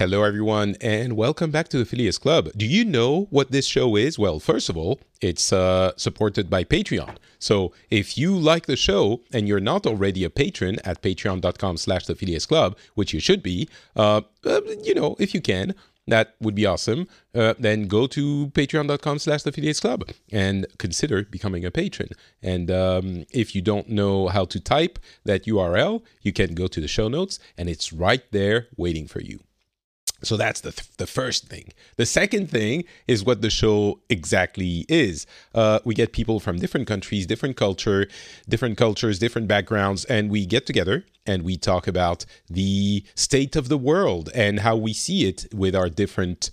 Hello, everyone, and welcome back to the Phileas Club. Do you know what this show is? Well, first of all, it's uh, supported by Patreon. So if you like the show and you're not already a patron at patreon.com slash the Phileas Club, which you should be, uh, uh, you know, if you can, that would be awesome. Uh, then go to patreon.com slash the Phileas Club and consider becoming a patron. And um, if you don't know how to type that URL, you can go to the show notes and it's right there waiting for you. So that's the, th- the first thing. The second thing is what the show exactly is. Uh, we get people from different countries, different culture, different cultures, different backgrounds, and we get together and we talk about the state of the world and how we see it with our different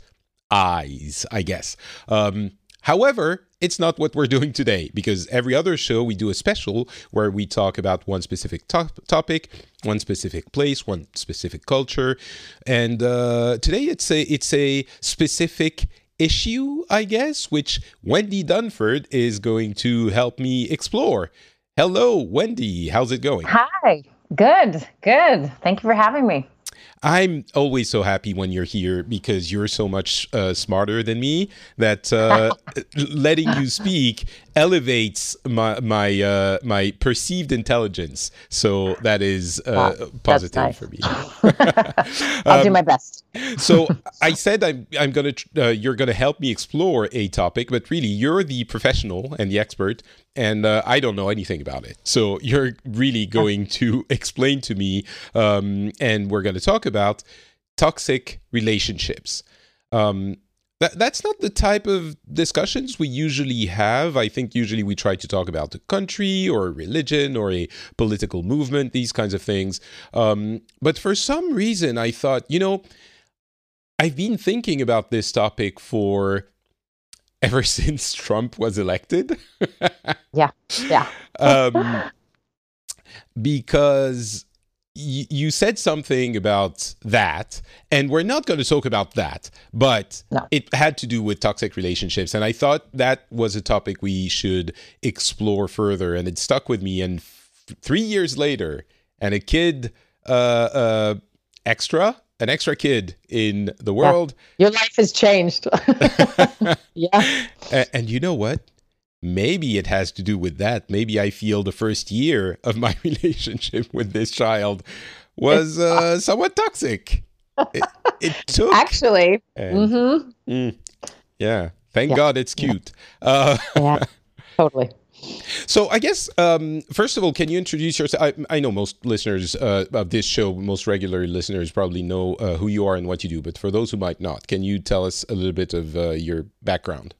eyes, I guess. Um, However, it's not what we're doing today because every other show we do a special where we talk about one specific top- topic, one specific place, one specific culture, and uh, today it's a it's a specific issue, I guess, which Wendi Dunford is going to help me explore. Hello, Wendi. How's it going? Hi. Good. Good. Thank you for having me. I'm always so happy when you're here because you're so much uh, smarter than me that uh, letting you speak elevates my my uh, my perceived intelligence. So that is uh, positive nice. for me. I'll do my best. so I said I'm I'm gonna uh, you're gonna help me explore a topic, but really you're the professional and the expert, and uh, I don't know anything about it. So you're really going to explain to me, um, and we're gonna talk about toxic relationships. Um, that, that's not the type of discussions we usually have. I think usually we try to talk about a country or a religion or a political movement, these kinds of things. Um, but for some reason, I thought, you know, I've been thinking about this topic for ever since Trump was elected. yeah, yeah. um, because you said something about that, and we're not going to talk about that, but no. it had to do with toxic relationships. And I thought that was a topic we should explore further. And it stuck with me. And f- three years later, and a kid, uh, uh, extra, an extra kid in the world. Yeah. Your life has changed. yeah. And, and you know what? Maybe it has to do with that. Maybe I feel the first year of my relationship with this child was uh, somewhat toxic. It, it took actually. And, mm-hmm. mm, yeah. Thank yeah. God it's cute. Uh, yeah. Totally. So I guess um, first of all, can you introduce yourself? I, I know most listeners uh, of this show, most regular listeners, probably know uh, who you are and what you do. But for those who might not, can you tell us a little bit of uh, your background?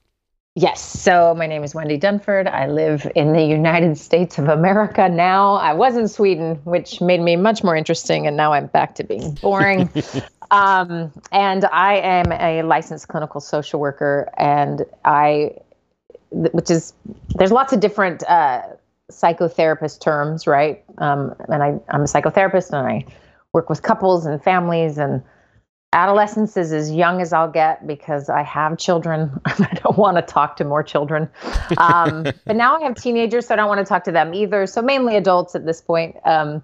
Yes. So my name is Wendi Dunford. I live in the United States of America now. I was in Sweden, which made me much more interesting, and now I'm back to being boring. um, and I am a licensed clinical social worker, and I, which is, there's lots of different uh, psychotherapist terms, right? Um, and I, I'm a psychotherapist, and I work with couples and families and adolescence is as young as I'll get because I have children. I don't want to talk to more children. Um, but now I have teenagers, so I don't want to talk to them either. So mainly adults at this point. Um,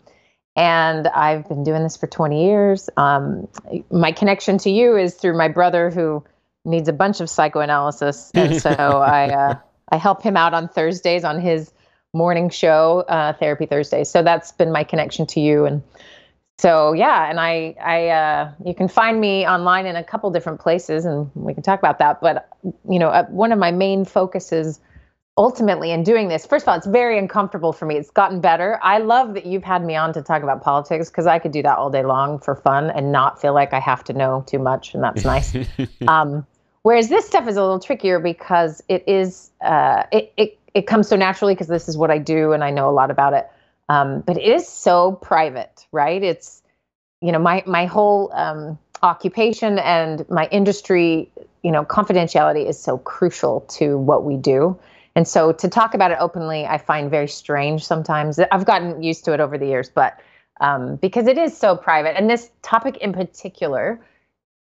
and I've been doing this for 20 years. Um, my connection to you is through my brother who needs a bunch of psychoanalysis. And so I, uh, I help him out on Thursdays on his morning show, uh, Therapy Thursdays. So that's been my connection to you. And so yeah, and I, I, uh, you can find me online in a couple different places, and we can talk about that. But you know, uh, one of my main focuses, ultimately, in doing this, first of all, it's very uncomfortable for me. It's gotten better. I love that you've had me on to talk about politics because I could do that all day long for fun and not feel like I have to know too much, and that's nice. um, whereas this stuff is a little trickier because it is, uh, it, it, it comes so naturally because this is what I do, and I know a lot about it. Um, but it is so private, right? It's, you know, my my whole um, occupation and my industry, you know, confidentiality is so crucial to what we do. And so to talk about it openly, I find very strange sometimes. I've gotten used to it over the years, but um, because it is so private, and this topic in particular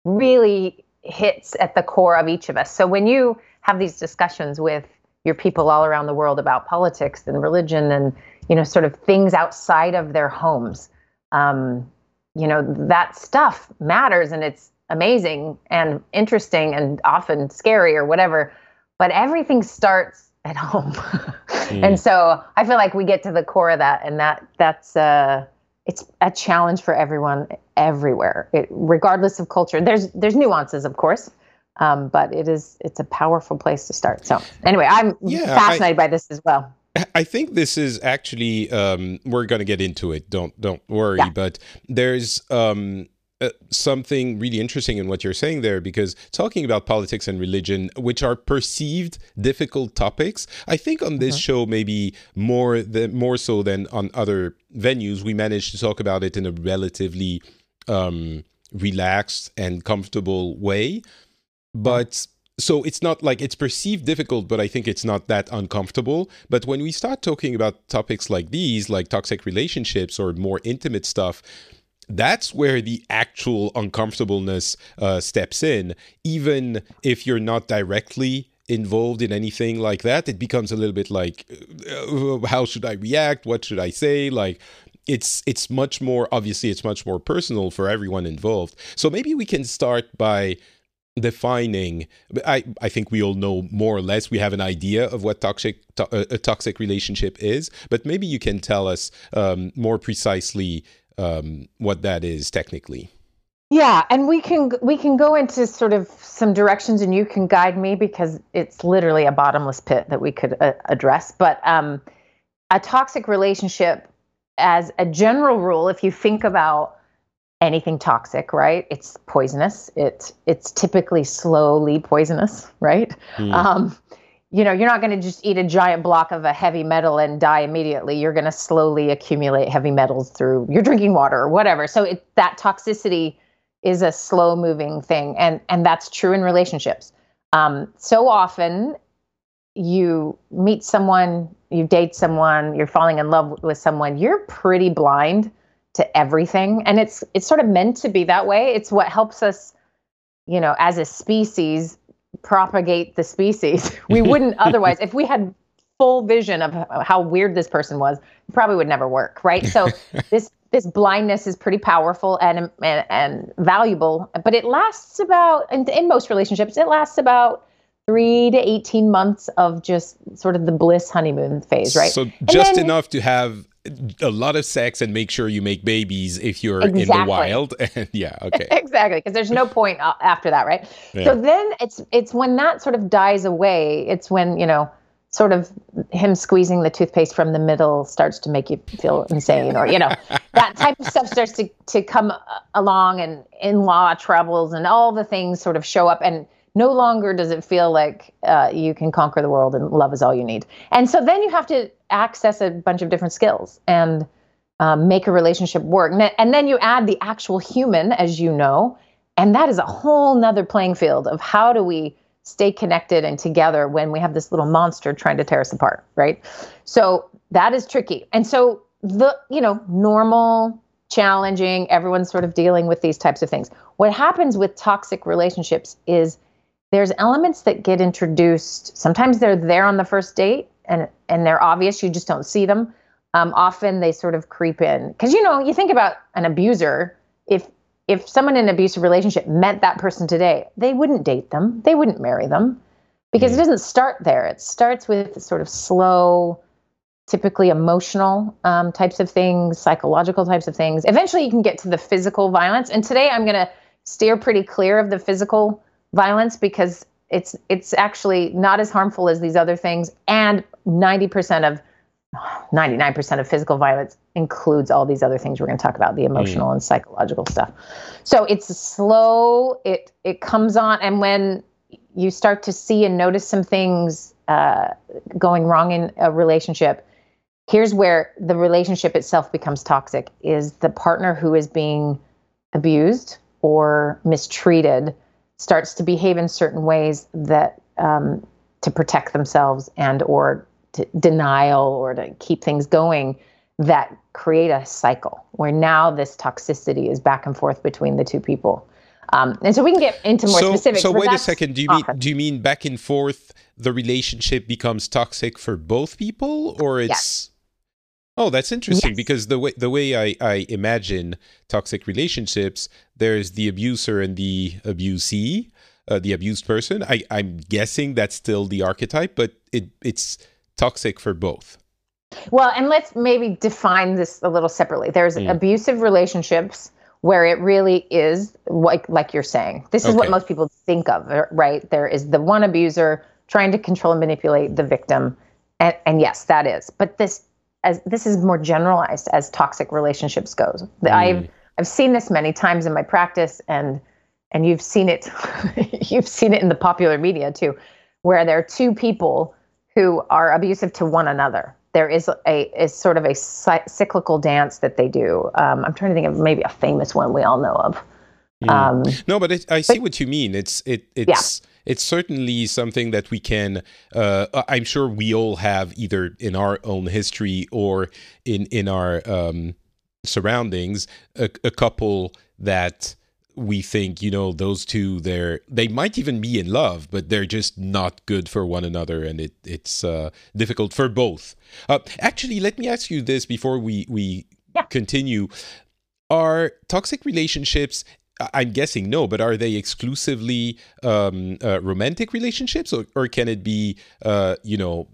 really hits at the core of each of us. So when you have these discussions with your people all around the world about politics and religion and you know, sort of things outside of their homes. Um, you know, that stuff matters and it's amazing and interesting and often scary or whatever. But everything starts at home. mm. And so I feel like we get to the core of that and that that's uh it's a challenge for everyone everywhere, it, regardless of culture. There's there's nuances, of course, um, but it is it's a powerful place to start. So anyway, I'm yeah, fascinated I, by this as well. I think this is actually um, we're going to get into it. Don't don't worry. Yeah. But there's um, uh, something really interesting in what you're saying there because talking about politics and religion, which are perceived difficult topics, I think on this mm-hmm. show maybe more than more so than on other venues, we managed to talk about it in a relatively um, relaxed and comfortable way. But so it's not like it's perceived difficult, but I think it's not that uncomfortable. But when we start talking about topics like these, like toxic relationships or more intimate stuff, that's where the actual uncomfortableness uh, steps in. Even if you're not directly involved in anything like that, it becomes a little bit like, uh, how should I react? What should I say? Like, it's it's much more obviously it's much more personal for everyone involved. So maybe we can start by defining i i think we all know more or less we have an idea of what toxic to, a toxic relationship is but maybe you can tell us um, more precisely um, what that is technically. Yeah and we can we can go into sort of some directions and you can guide me because it's literally a bottomless pit that we could uh, address but um, a toxic relationship as a general rule if you think about anything toxic, right? It's poisonous. It it's typically slowly poisonous, right? Mm. Um, you know, you're not going to just eat a giant block of a heavy metal and die immediately. You're going to slowly accumulate heavy metals through your drinking water or whatever. So it, that toxicity is a slow moving thing, and and that's true in relationships. Um, so often, you meet someone, you date someone, you're falling in love with someone, you're pretty blind to everything. And it's it's sort of meant to be that way. It's what helps us you know as a species propagate the species. We wouldn't otherwise. If we had full vision of how weird this person was it probably would never work right? So this this blindness is pretty powerful and, and and valuable but it lasts about in, in most relationships it lasts about three to 18 months of just sort of the bliss honeymoon phase, right? So just then, enough to have a lot of sex and make sure you make babies if you're exactly. in the wild and yeah okay exactly because there's no point uh, after that right yeah. so then it's it's when that sort of dies away it's when you know sort of him squeezing the toothpaste from the middle starts to make you feel insane or you know that type of stuff starts to to come uh, along and in-law troubles and all the things sort of show up and no longer does it feel like uh, you can conquer the world and love is all you need. And so then you have to access a bunch of different skills and um, make a relationship work. And then you add the actual human, as you know, and that is a whole nother playing field of how do we stay connected and together when we have this little monster trying to tear us apart, right? So that is tricky. And so the, you know, normal, challenging, everyone's sort of dealing with these types of things. What happens with toxic relationships is there's elements that get introduced. Sometimes they're there on the first date and and they're obvious. You just don't see them. Um, often they sort of creep in because you know you think about an abuser. If if someone in an abusive relationship met that person today, they wouldn't date them. They wouldn't marry them because it mm. doesn't start there. It starts with sort of slow, typically emotional um, types of things, psychological types of things. Eventually, you can get to the physical violence. And today, I'm going to steer pretty clear of the physical violence because it's it's actually not as harmful as these other things. And 90% of 99% of physical violence includes all these other things we're going to talk about the emotional mm. and psychological stuff. So it's slow it it comes on. And when you start to see and notice some things uh, going wrong in a relationship here's where the relationship itself becomes toxic is the partner who is being abused or mistreated starts to behave in certain ways that um, to protect themselves and or to denial or to keep things going that create a cycle where now this toxicity is back and forth between the two people. Um, and so we can get into more so, specifics. So wait a second. Do you often. mean do you mean back and forth? The relationship becomes toxic for both people, or it's yes. Oh, that's interesting Yes. because the way the way I, I imagine toxic relationships, there's the abuser and the abusee, uh, the abused person. I, I'm guessing that's still the archetype, but it it's toxic for both. Well, and let's maybe define this a little separately. There's Mm. abusive relationships where it really is like like you're saying. This is what most people think of, uh, right? There is the one abuser trying to control and manipulate the victim. And, and yes, that is. But this as this is more generalized as toxic relationships goes. The- I've I've seen this many times in my practice and and you've seen it you've seen it in the popular media too where there are two people who are abusive to one another. There is a is sort of a cy- cyclical dance that they do. Um, i'm trying to think of maybe a famous one we all know of. Um, No, but it, I see what you mean. It's it it's it's certainly something that we can. Uh, I'm sure we all have either in our own history or in in our um, surroundings a, a couple that we think you know those two they're they might even be in love but they're just not good for one another and it it's uh, difficult for both uh, actually let me ask you this before we we Yeah. continue are toxic relationships i'm guessing no but are they exclusively um, uh, romantic relationships or, or can it be uh, you know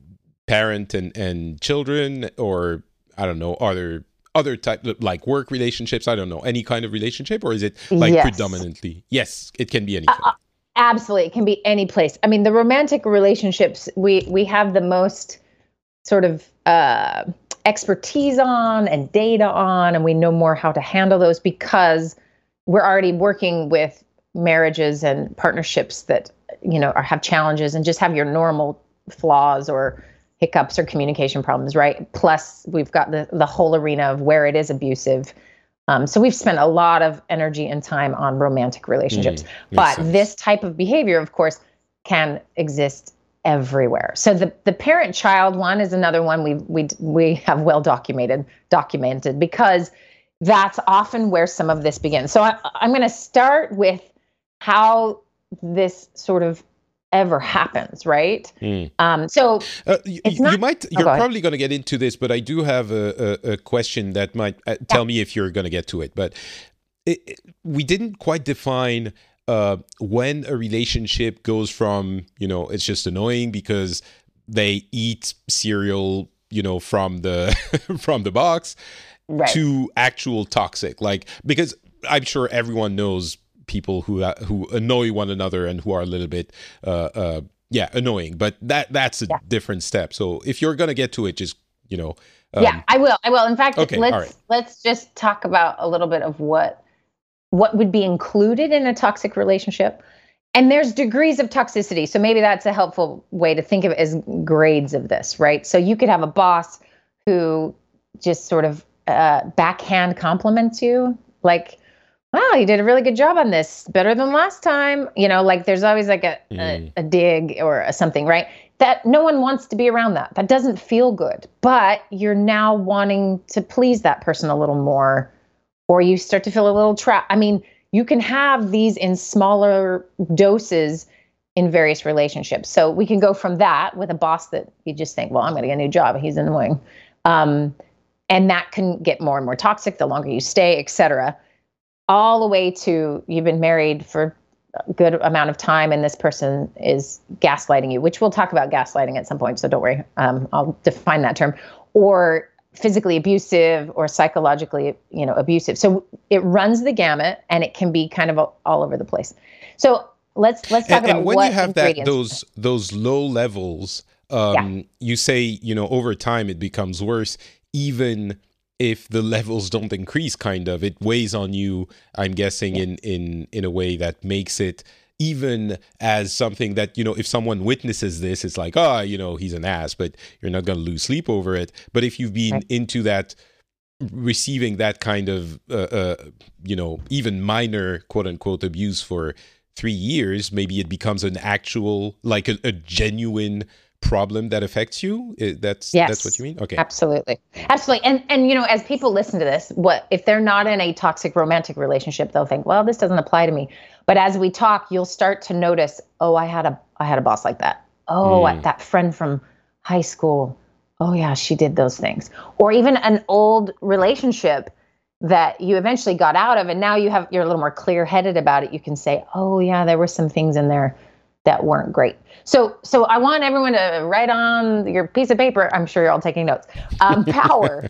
parent and and children or i don't know other other type like work relationships i don't know any kind of relationship or is it like Yes. predominantly? Yes it can be anything absolutely it can be any place. I mean the romantic relationships we we have the most sort of uh, expertise on and data on and we know more how to handle those because we're already working with marriages and partnerships that you know are, have challenges and just have your normal flaws or hiccups or communication problems right? Plus we've got the, the whole arena of where it is abusive. Um, so we've spent a lot of energy and time on romantic relationships. But sense. this type of behavior of course can exist everywhere. So the, the parent child one is another one we we we have well documented documented because that's often where some of this begins so I, i'm going to start with how this sort of ever happens right Mm. um, so Uh, you, It's you might. Oh, You're go probably going to get into this, but I do have a, a, a question that might uh, tell me if you're going to get to it. But it, it- we didn't quite define uh, when a relationship goes from you know it's just annoying because they eat cereal you know from the from the box right to actual toxic like because i'm sure everyone knows people who uh, who annoy one another and who are a little bit uh, uh yeah annoying but that that's a Yeah. different step so if you're gonna get to it just you know um, yeah, I will. I will. In fact, okay, let's right. let's just talk about a little bit of what what would be included in a toxic relationship. And there's degrees of toxicity. So maybe that's a helpful way to think of it as grades of this, right? So you could have a boss who just sort of uh, backhand compliments you, like, wow, you did a really good job on this, better than last time. You know, like there's always like a, Mm. a, a dig or a something, right? That no one wants to be around that. That doesn't feel good. But you're now wanting to please that person a little more, or you start to feel a little trapped. I mean, you can have these in smaller doses in various relationships. So we can go from that with a boss that you just think, well, I'm going to get a new job. He's annoying. Um, and that can get more and more toxic the longer you stay, et cetera, all the way to you've been married for a good amount of time and this person is gaslighting you, which we'll talk about gaslighting at some point. So don't worry. Um, I'll define that term. Or physically abusive or psychologically, you know, abusive. So it runs the gamut and it can be kind of all, over the place. So let's let's talk and, about and when what you have that those those low levels um you say you know over time it becomes worse even if the levels don't increase kind of it weighs on you i'm guessing in in in a way that makes it even as something that you know if someone witnesses this it's like oh you know he's an ass but you're not going to lose sleep over it. But if you've been into that receiving that kind of uh, uh, you know even minor quote unquote abuse for three years maybe it becomes an actual like a, a genuine problem that affects you that's Yes. that's what you mean okay Absolutely. Absolutely. And and you know, as people listen to this, what if they're not in a toxic romantic relationship, they'll think, well, this doesn't apply to me. But as we talk, you'll start to notice, oh, I had a I had a boss like that. Oh, Mm. that friend from high school. oh yeah, she did those things. Or even an old relationship that you eventually got out of and now you have you're a little more clear-headed about it. You can say, "Oh yeah, there were some things in there that weren't great." So so I want everyone to write on your piece of paper. I'm sure you're all taking notes. Um, power.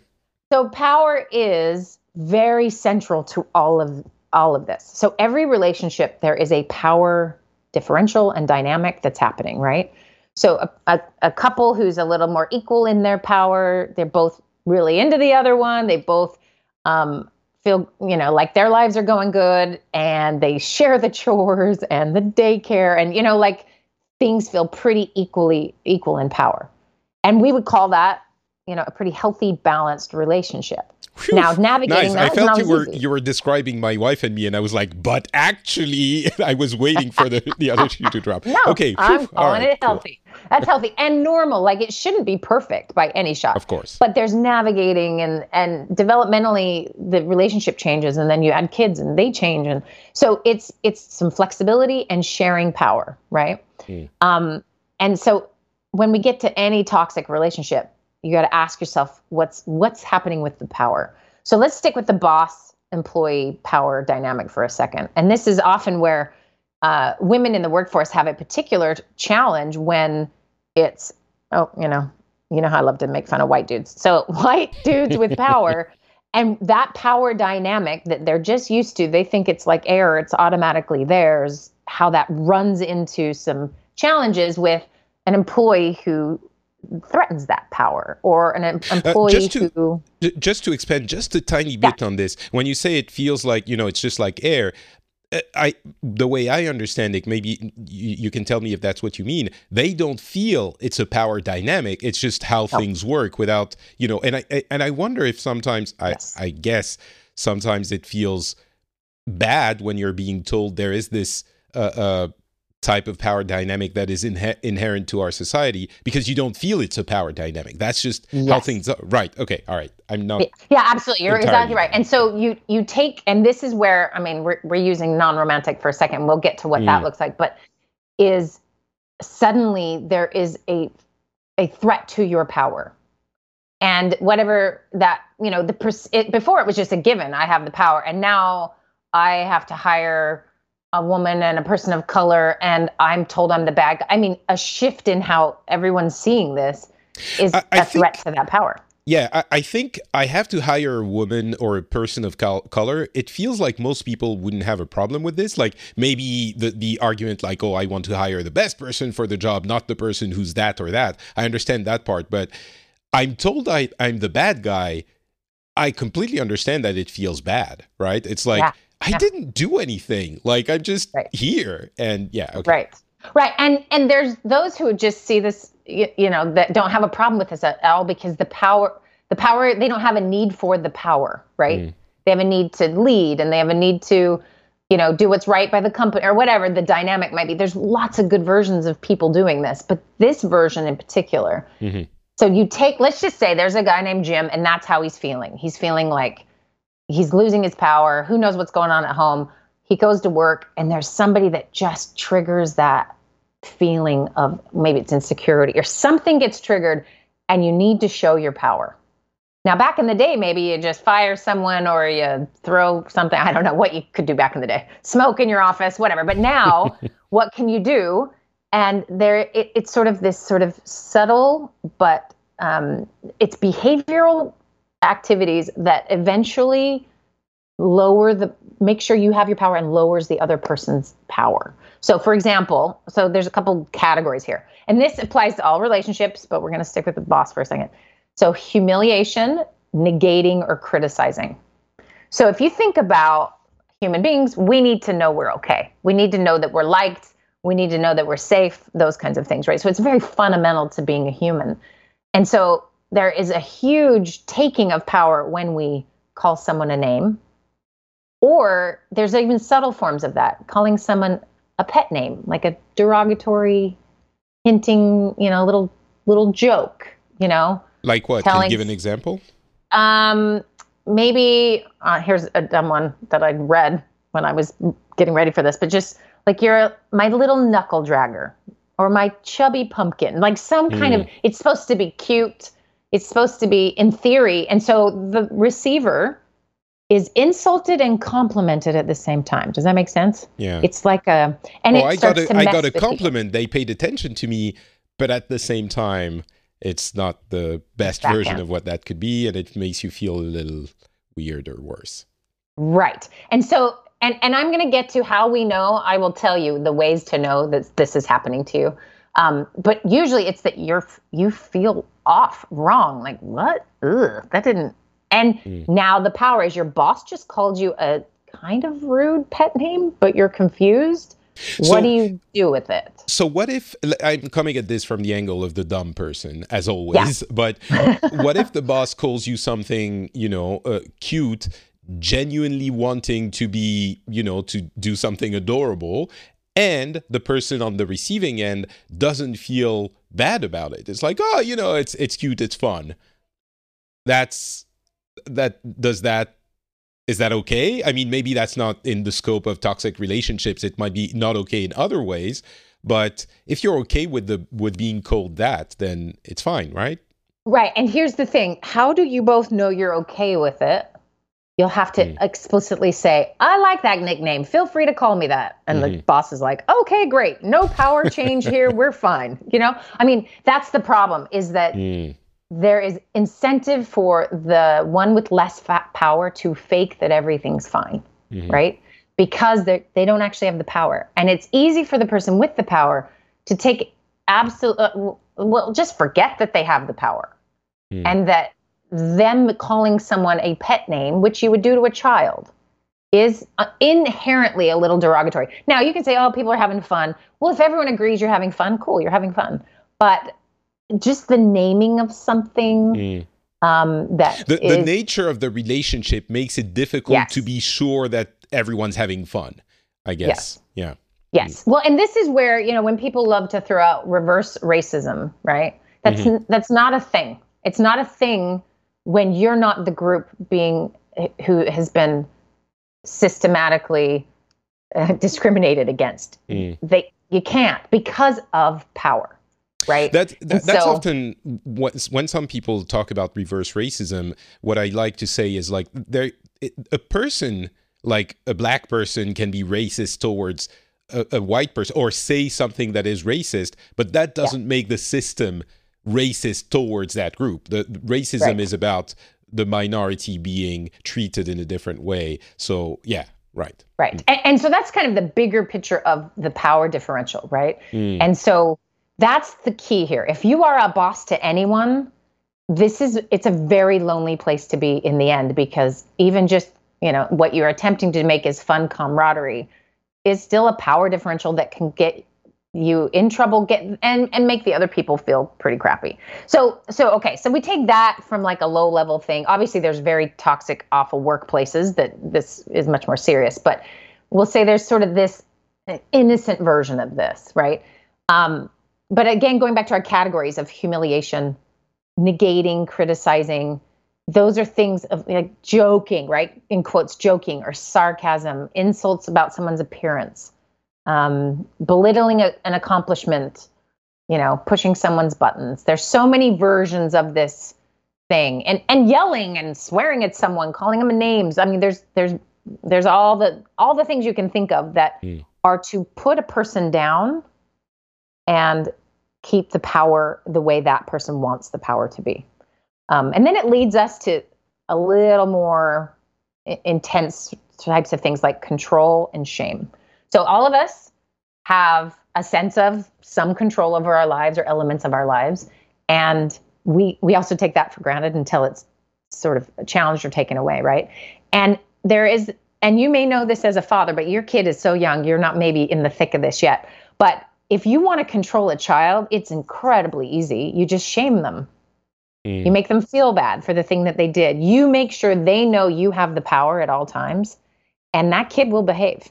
so power is very central to all of all of this. So every relationship there is a power differential and dynamic that's happening, right? So a, a, a, couple who's a little more equal in their power, they're both really into the other one. They both um, feel, you know, like their lives are going good and they share the chores and the daycare and, you know, like things feel pretty equally equal in power. And we would call that, you know, a pretty healthy, balanced relationship. Whew, now navigating nice. I felt you were easy. you were describing my wife and me, and I was like, but actually, I was waiting for the, the other shoe to drop. no, okay, I'm calling right, it healthy. Cool. That's healthy and normal. Like it shouldn't be perfect by any shot. Of course. But there's navigating and and developmentally the relationship changes, and then you add kids and they change, and so it's it's some flexibility and sharing power, right? Mm. Um, and so when we get to any toxic relationship, you got to ask yourself what's what's happening with the power? So let's stick with the boss employee power dynamic for a second. And this is often where uh, women in the workforce have a particular challenge when it's oh you know you know how i love to make fun of white dudes. So white dudes with power and that power dynamic that they're just used to they think it's like air it's automatically theirs how that runs into some challenges with an employee who threatens that power or an employee uh, just to, who just to expand just a tiny bit yeah. on this when you say it feels like you know it's just like air uh, I the way I understand it, maybe you, you, can tell me if that's what you mean. They don't feel it's a power dynamic. It's just how no. things work without you know. And I, I, and I wonder if sometimes yes. I I guess sometimes it feels bad when you're being told there is this uh, uh, type of power dynamic that is inherent to our society because you don't feel it's a power dynamic. That's just yes. how things are. Right. Okay. All right. I'm not. Yeah, absolutely. You're exactly right. And so you you take and this is where I mean we're we're using non-romantic for a second. We'll get to what mm. that looks like, but is suddenly there is a a threat to your power. And whatever that, you know, the it, before it was just a given, I have the power and now I have to hire a woman and a person of color and I'm told I'm the bad guy. I mean, a shift in how everyone's seeing this is I, I a threat think, to that power. Yeah, I, I, think I have to hire a woman or a person of col- color. It feels like most people wouldn't have a problem with this. Like maybe the, the argument, like, oh, I want to hire the best person for the job, not the person who's that or that. I understand that part, but I'm told I, I'm the bad guy. I completely understand that it feels bad, right? It's like, yeah I didn't do anything. Like I'm just right. here. And yeah, okay. Right. Right. And and there's those who just see this you, you know that don't have a problem with this at all because the power the power they don't have a need for the power, right? Mm. They have a need to lead and they have a need to you know do what's right by the company or whatever the dynamic might be. There's lots of good versions of people doing this, but this version in particular. Mm-hmm. So you take let's just say there's a guy named Jim and that's how he's feeling. He's feeling like he's losing his power. Who knows what's going on at home? He goes to work, and there's somebody that just triggers that feeling of maybe it's insecurity or something gets triggered, and you need to show your power. Now, back in the day, maybe you just fire someone or you throw something. I don't know what you could do back in the day, smoke in your office, whatever. But now, what can you do? And there, it, it's sort of this sort of subtle, but um, it's behavioral activities that eventually lower the make sure you have your power and lowers the other person's power. So for example, so there's a couple categories here. And this applies to all relationships, but we're going to stick with the boss for a second. So humiliation, negating or criticizing. So if you think about human beings, we need to know we're okay. We need to know that we're liked. We need to know that we're safe, those kinds of things, right? So it's very fundamental to being a human. And so there is a huge taking of power when we call someone a name. Or there's even subtle forms of that, calling someone a pet name, like a derogatory, hinting, you know, little little joke, you know. Like what? Telling, Can you give an example? Um, maybe uh, here's a dumb one that I read when I was getting ready for this, but just like you're my little knuckle dragger or my chubby pumpkin, like some kind mm. of. It's supposed to be cute It's supposed to be in theory. And so the receiver is insulted and complimented at the same time. Does that make sense? Yeah. It's like a and oh, it I got a, to I got a compliment. They paid attention to me, but at the same time, it's not the best version of what that could be, and it makes you feel a little weird or worse. Right. And so and and I'm going to get to how we know. I will tell you the ways to know that this is happening to you. Um, but usually it's that you're you feel off, wrong. Like what? Ugh, that didn't. And Mm. now the power is your boss just called you a kind of rude pet name, but you're confused. So- what do you do with it? So what if I'm coming at this from the angle of the dumb person, as always? But what if the boss calls you something, you know, uh, cute, genuinely wanting to be, you know, to do something adorable, and the person on the receiving end doesn't feel bad about it? It's like, oh, you know, it's it's cute, it's fun. That's that. Does that is that okay? I mean, maybe that's not in the scope of toxic relationships. It might be not okay in other ways. But if you're okay with the with being called that, then it's fine, right? Right. And here's the thing how do you both know you're okay with it? You'll have to Mm. explicitly say, I like that nickname. Feel free to call me that. And the Mhm. boss is like, okay, great. No power change here. We're fine. You know, I mean, that's the problem is that Mm, there is incentive for the one with less fat power to fake that everything's fine, mhm. right? Because they they don't actually have the power, and it's easy for the person with the power to take absolute uh, well, just forget that they have the power, Hmm. and that them calling someone a pet name, which you would do to a child, is uh, inherently a little derogatory. Now you can say, "Oh, people are having fun." Well, if everyone agrees you're having fun, cool, you're having fun, but just the naming of something Mm. um, that The the nature of the relationship makes it difficult Yes. to be sure that everyone's having fun. I guess. Yeah. Yes. Well, and this is where, you know, when people love to throw out reverse racism, right? That's that's not a thing. It's not a thing when you're not the group being who has been systematically uh, discriminated against. Mm. They you can't because of power, right? That, that that's so- often what, when some people talk about reverse racism. What I like to say is like there a person like a black person can be racist towards a, a white person or say something that is racist, but that doesn't make the system racist towards that group. The racism Right. is about the minority being treated in a different way. So yeah, right. Right. And, and so that's kind of the bigger picture of the power differential, right? Mm. And so that's the key here. If you are a boss to anyone, this is it's a very lonely place to be in the end because even just, you know, what you're attempting to make is fun camaraderie is still a power differential that can get you in trouble get and and make the other people feel pretty crappy. So so okay, so we take that from like a low level thing. Obviously there's very toxic awful workplaces that this is much more serious, but we'll say there's sort of this innocent version of this, right? Um, but again, going back to our categories of humiliation, negating, criticizing, those are things of like joking, right? In quotes, joking or sarcasm, insults about someone's appearance, um, belittling a, an accomplishment, you know, pushing someone's buttons. There's so many versions of this thing, and and yelling and swearing at someone, calling them names. I mean, there's there's there's all the all the things you can think of that Mm. are to put a person down and keep the power the way that person wants the power to be. Um, and then it leads us to a little more intense types of things like control and shame. So all of us have a sense of some control over our lives or elements of our lives, and we we also take that for granted until it's sort of challenged or taken away, right? And there is, and you may know this as a father, but your kid is so young, you're not maybe in the thick of this yet. But if you want to control a child, it's incredibly easy. You just shame them. Mm. You make them feel bad for the thing that they did. You make sure they know you have the power at all times, and that kid will behave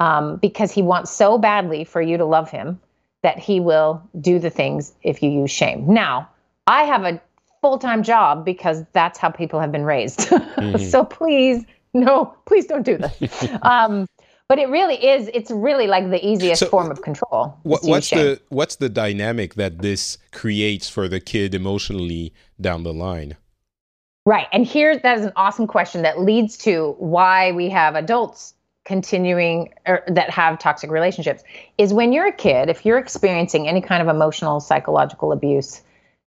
um, because he wants so badly for you to love him that he will do the things if you use shame. Now, I have a full time job because that's how people have been raised. so please, no, please don't do this. um, but it really is. It's really like the easiest so form of control. What, what's the what's the dynamic that this creates for the kid emotionally down the line? Right, and here that is an awesome question that leads to why we have adults continuing or that have toxic relationships is when you're a kid if you're experiencing any kind of emotional psychological abuse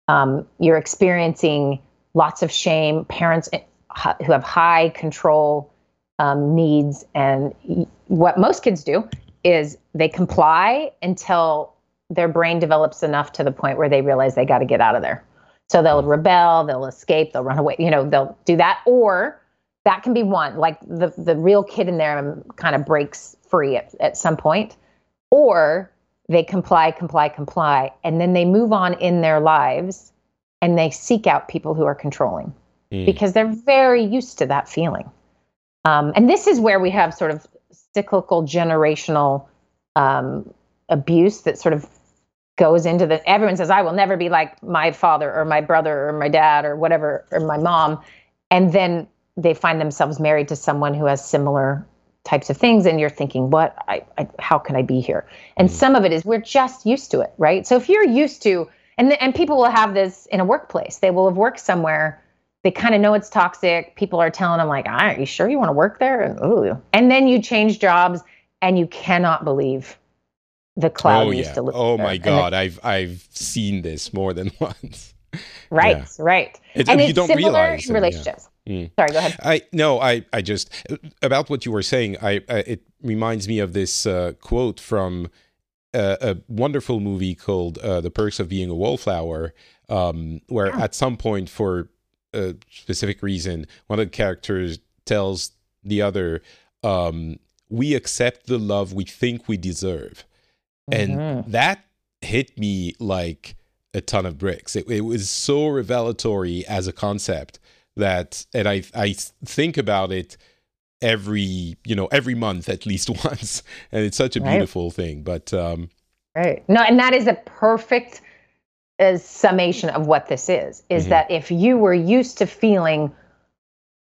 um, you're experiencing lots of shame parents eh, who have high control um, needs. And what most kids do is they comply until their brain develops enough to the point where they realize they got to get out of there. So they'll rebel, they'll escape, they'll run away, you know, they'll do that. Or that can be one, like the, the real kid in there kind of breaks free at, at some point. Or they comply, comply, comply, and then they move on in their lives and they seek out people who are controlling mm. because they're very used to that feeling. Um, and this is where we have sort of cyclical generational um, abuse that sort of goes into the everyone says i will never be like my father or my brother or my dad or whatever or my mom and then they find themselves married to someone who has similar types of things and you're thinking what I, I how can i be here and mm some of it is we're just used to it right so if you're used to and and people will have this in a workplace they will have worked somewhere they kind of know it's toxic. People are telling them like, "Are you sure you want to work there?" And ooh, and then you change jobs, and you cannot believe the cloud oh, used to live. Oh my god, I've I've seen this more than once. Right, yeah. right. It, and you don't realize in relationships. Mm. Sorry, go ahead. I no, I I just about what you were saying. I, I it reminds me of this uh, quote from uh, a wonderful movie called uh, "The Perks of Being a Wallflower," um, where yeah. at some point for a specific reason, one of the characters tells the other, um, "We accept the love we think we deserve," mm-hmm. and that hit me like a ton of bricks. It, it was so revelatory as a concept that, and I I think about it every you know every month at least once, and it's such a beautiful right. thing. But um, right, no, and that is a perfect a summation of what this is is mm-hmm. that if you were used to feeling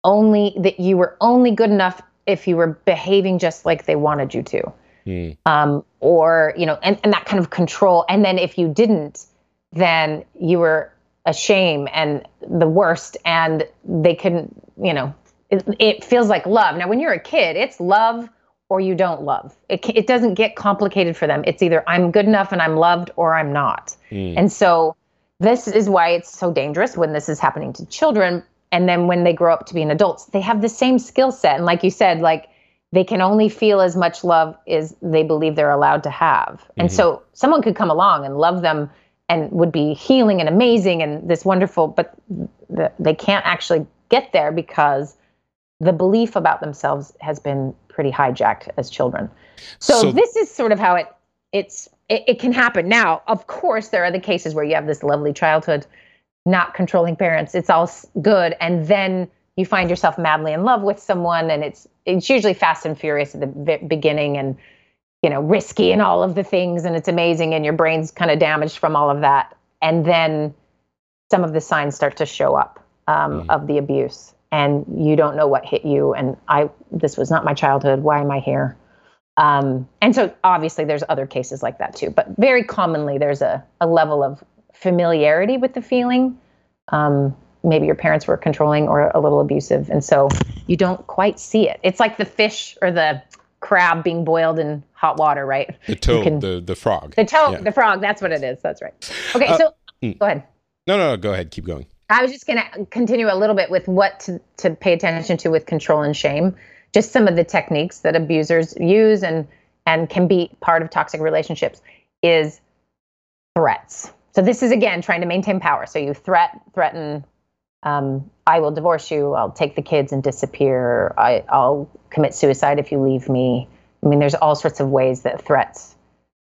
only that you were only good enough if you were behaving just like they wanted you to mm. um, or you know and, and that kind of control and then if you didn't then you were a shame and the worst and they couldn't you know it, it feels like love now when you're a kid it's love or you don't love. It, it doesn't get complicated for them. It's either I'm good enough and I'm loved or I'm not. Mm. And so this is why it's so dangerous when this is happening to children. And then when they grow up to be an adults, they have the same skill set. And like you said, like they can only feel as much love as they believe they're allowed to have. Mm-hmm. And so someone could come along and love them and would be healing and amazing and this wonderful, but the, they can't actually get there because the belief about themselves has been pretty hijacked as children. So, so this is sort of how it it's it, it, can happen. Now, of course, there are the cases where you have this lovely childhood, not controlling parents. It's all good, and then you find yourself madly in love with someone, and it's it's usually fast and furious at the beginning, and you know risky and all of the things, and it's amazing, and your brain's kind of damaged from all of that, and then some of the signs start to show up um, mm. of the abuse. And you don't know what hit you and i this was not my childhood. Why am i here? Um, and so obviously there's other cases like that too. But very commonly there's a, a level of familiarity with the feeling. Um, maybe your parents were controlling or a little abusive and so you don't quite see it. It's like the fish or the crab being boiled in hot water right the toad can, the, the frog the toad yeah. the frog that's what it is that's right okay uh, so mm. go ahead no no no go ahead keep going I was just going to continue a little bit with what to, to pay attention to with control and shame. Just some of the techniques that abusers use and and can be part of toxic relationships is threats. So this is again trying to maintain power. So you threat threaten. Um, I will divorce you. I'll take the kids and disappear. I, I'll commit suicide if you leave me. I mean, there's all sorts of ways that threats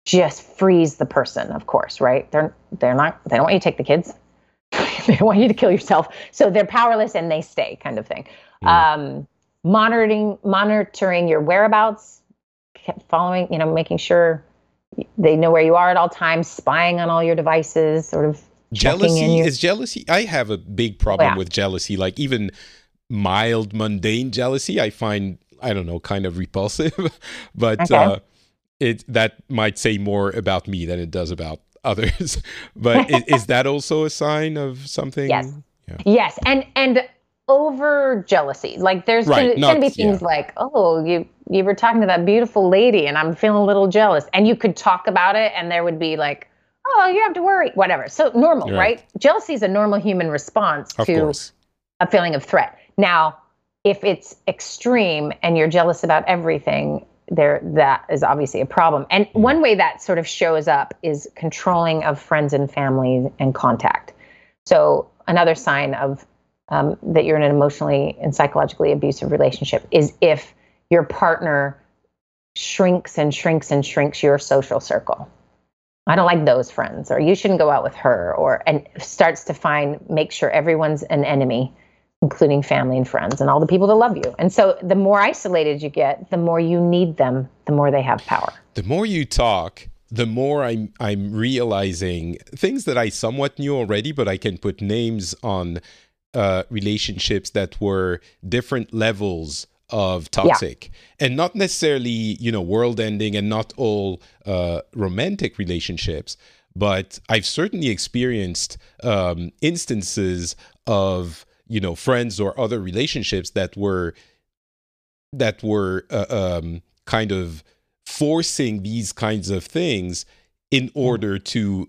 just freeze the person. Of course, right? They're they're not. They don't want you to take the kids. they don't want you to kill yourself. So they're powerless and they stay, kind of thing. Mm. Um, monitoring monitoring your whereabouts, following, you know, making sure they know where you are at all times, spying on all your devices, sort of jealousy is jealousy. I have a big problem yeah. with jealousy. Like even mild, mundane jealousy, I find I don't know, kind of repulsive. but Okay. uh, it that might say more about me than it does about others. but is, is that also a sign of something? Yes. Yeah. Yes, and and over jealousy. Like there's Right, gonna, gonna be things yeah. like, oh, you you were talking to that beautiful lady, and I'm feeling a little jealous, and you could talk about it, and there would be like, oh, you don't have to worry, whatever. So normal, Right. right? Jealousy is a normal human response Of to course. a feeling of threat. Now, if it's extreme and you're jealous about everything, there that is obviously a problem. And Mm. one way that sort of shows up is controlling of friends and family and contact. So another sign of um, that you're in an emotionally and psychologically abusive relationship is if your partner shrinks and shrinks and shrinks your social circle. I don't like those friends, or you shouldn't go out with her, or and starts to find make sure everyone's an enemy including family and friends and all the people that love you. And so the more isolated you get, the more you need them, the more they have power. the more you talk, the more I'm I'm realizing things that I somewhat knew already, but I can put names on uh, relationships that were different levels of toxic, and not necessarily you know world ending, and not all uh, romantic relationships. But I've certainly experienced um, instances of you know friends or other relationships that were that were uh, um, kind of forcing these kinds of things in order to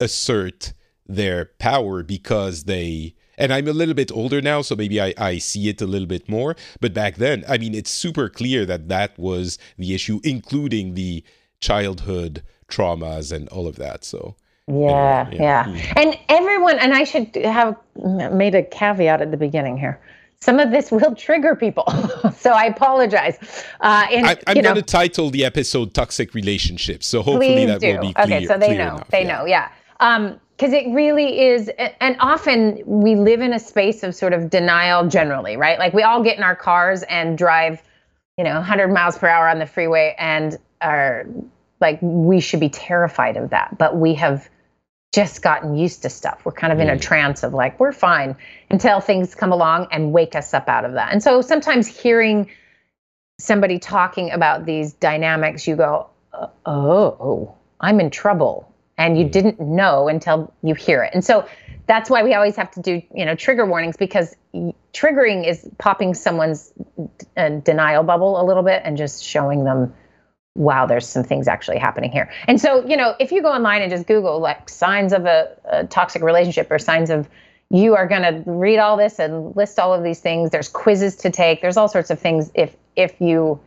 assert their power because they and I'm a little bit older now, so maybe I, I see it a little bit more. But back then, I mean, it's super clear that that was the issue, including the childhood traumas and all of that. So, Yeah, Anyway, yeah. yeah. And everyone, and I should have made a caveat at the beginning here. Some of this will trigger people, so I apologize. Uh, and I, I'm going to title the episode "Toxic Relationships," so hopefully that do. will be clear. okay, so they know. enough, they yeah. know. Yeah. Um, because it really is, and often we live in a space of sort of denial generally, right? Like we all get in our cars and drive, you know, 100 miles per hour on the freeway and are like, we should be terrified of that. But we have just gotten used to stuff. We're kind of in a Mm. trance of like, we're fine until things come along and wake us up out of that. And so sometimes hearing somebody talking about these dynamics, you go, "Uh, oh, I'm in trouble. And you Mm. didn't know until you hear it. And so that's why we always have to do, you know, trigger warnings because triggering is popping someone's uh, denial bubble a little bit and just showing them, wow, there's some things actually happening here. And so, you know, if you go online and just Google like signs of a, a toxic relationship or signs of you are going to read all this and list all of these things. There's quizzes to take. There's all sorts of things. If if you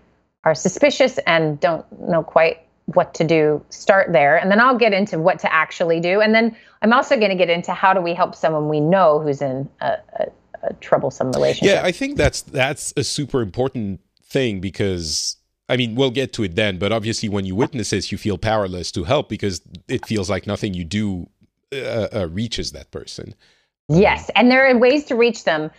are suspicious and don't know quite what to do, start there, and then I'll get into what to actually do. And then I'm also going to get into how do we help someone we know who's in a, a, a troublesome relationship. Yeah, I think that's that's a super important thing because I mean we'll get to it then, but obviously when you witness this, you feel powerless to help because it feels like nothing you do uh, uh, reaches that person. Yes, and there are ways to reach them.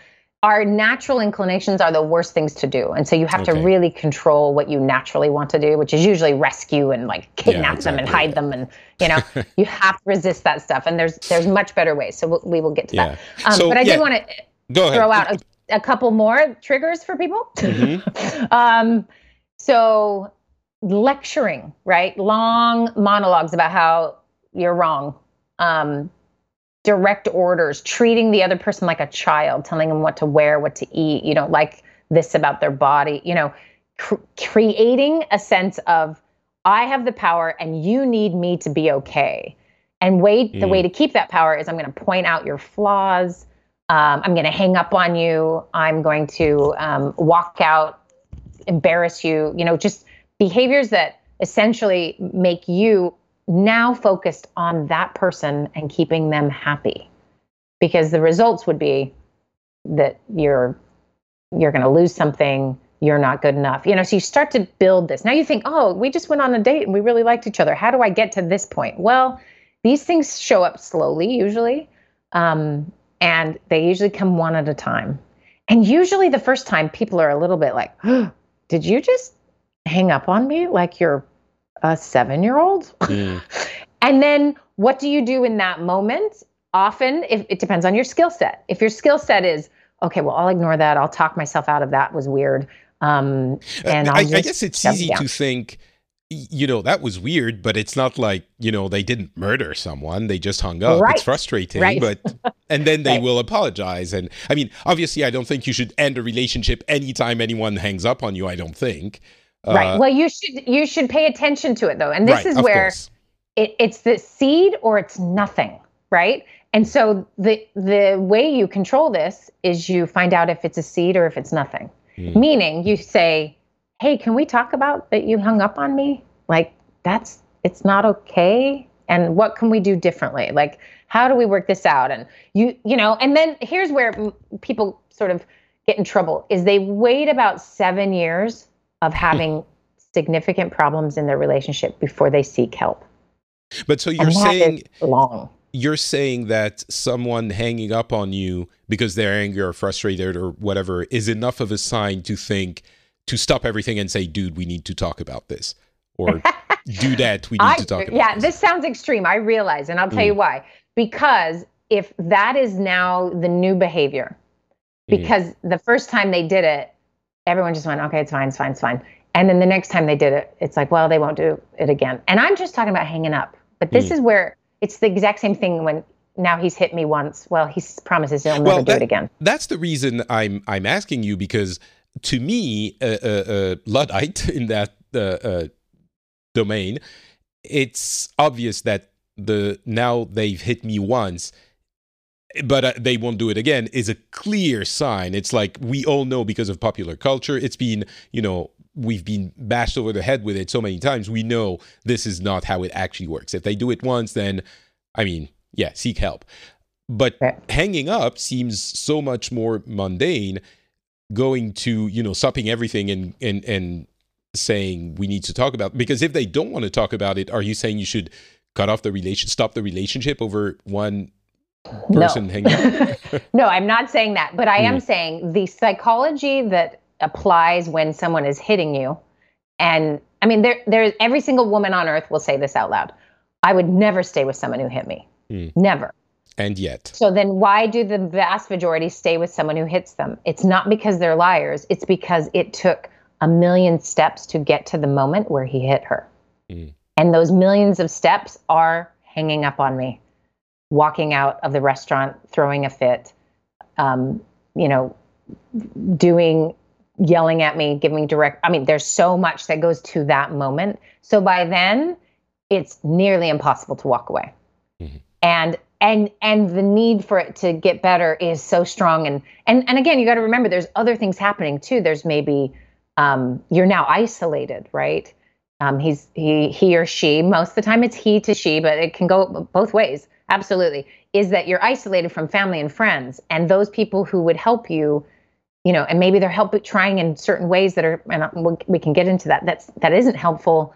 Our natural inclinations are the worst things to do. And so you have to really control what you naturally want to do, which is usually rescue and like kidnap them and hide them and you know, you have to resist that stuff and there's there's much better ways. So we'll, we will get to Yeah. that. Um, So, but I yeah, did want to ahead. throw out a, a couple more triggers for people. Mhm. um, so lecturing, right? Long monologues about how you're wrong. Um, direct orders, treating the other person like a child, telling them what to wear, what to eat. You don't like this about their body. You know, cr- creating a sense of I have the power and you need me to be okay. And way the Mm. way to keep that power is I'm going to point out your flaws. Um, I'm going to hang up on you. I'm going to um, walk out, embarrass you. You know, just behaviors that essentially make you now focused on that person and keeping them happy. Because the results would be that you're you're going to lose something you're not good enough. You know so you start to build this. Now you think oh we just went on a date and we really liked each other. How do i get to this point? Well these things show up slowly usually um, and they usually come one at a time. And usually the first time people are a little bit like did you just hang up on me? Like you're a seven year old Mm. and then what do you do in that moment? Often, if it depends on your skill set. If your skill set is, okay, well, I'll ignore that. I'll talk myself out of that was weird. Um, and I, I guess it's easy to think, you know, that was weird, but it's not like, you know, they didn't murder someone. They just hung up. Right. It's frustrating, right. but, and then they right. will apologize. And I mean, obviously, I don't think you should end a relationship anytime anyone hangs up on you. I don't think. Right. Uh, well, you should, you should pay attention to it though. And this is where it, it's the seed or it's nothing. Right. And so the the way you control this is you find out if it's a seed or if it's nothing. Mm. Meaning you say, "Hey, can we talk about that you hung up on me? Like that's it's not okay and what can we do differently? Like how do we work this out?" And you you know, and then here's where people sort of get in trouble is they wait about 7 years of having significant problems in their relationship before they seek help. But so you're saying long you're saying that someone hanging up on you because they're angry or frustrated or whatever is enough of a sign to think to stop everything and say, dude, we need to talk about this. Or do that, we need I, to talk about Yeah, this. this sounds extreme. I realize, and I'll tell mm. you why. Because if that is now the new behavior, mm. because mm. the first time they did it, everyone just went, okay, it's fine, it's fine, it's fine. And then the next time they did it, it's like, well, they won't do it again. And I'm just talking about hanging up. But this mm. is where it's the exact same thing when now he's hit me once. Well, he promises he'll never well, that, do it again. That's the reason I'm I'm asking you because to me, a, a, a luddite in that uh, uh, domain, it's obvious that the now they've hit me once but uh, they won't do it again is a clear sign. It's like we all know because of popular culture it's been you know we've been bashed over the head with it so many times we know this is not how it actually works. If they do it once then i mean yeah seek help. But hanging up seems so much more mundane going to you know stopping everything and and and saying we need to talk about because if they don't want to talk about it are you saying you should cut off the relation stop the relationship over one person no. hanging no i'm not saying that but i mm. am saying the psychology that applies when someone is hitting you. And I mean, there, there's every single woman on earth will say this out loud. I would never stay with someone who hit me. Mm. Never. And yet. So then why do the vast majority stay with someone who hits them? It's not because they're liars. It's because it took a million steps to get to the moment where he hit her. Mm. And those millions of steps are hanging up on me, walking out of the restaurant, throwing a fit, um, you know, doing yelling at me, giving direct. I mean, there's so much that goes to that moment. So by then, it's nearly impossible to walk away. Mm-hmm. And and and the need for it to get better is so strong. And and and again, you got to remember, there's other things happening too. There's maybe um, you're now isolated, right? Um, he's he he or she. Most of the time, it's he to she, but it can go both ways. Absolutely, is that you're isolated from family and friends, and those people who would help you you know, and maybe they're helping trying in certain ways that are, and we can get into that. That's that isn't helpful,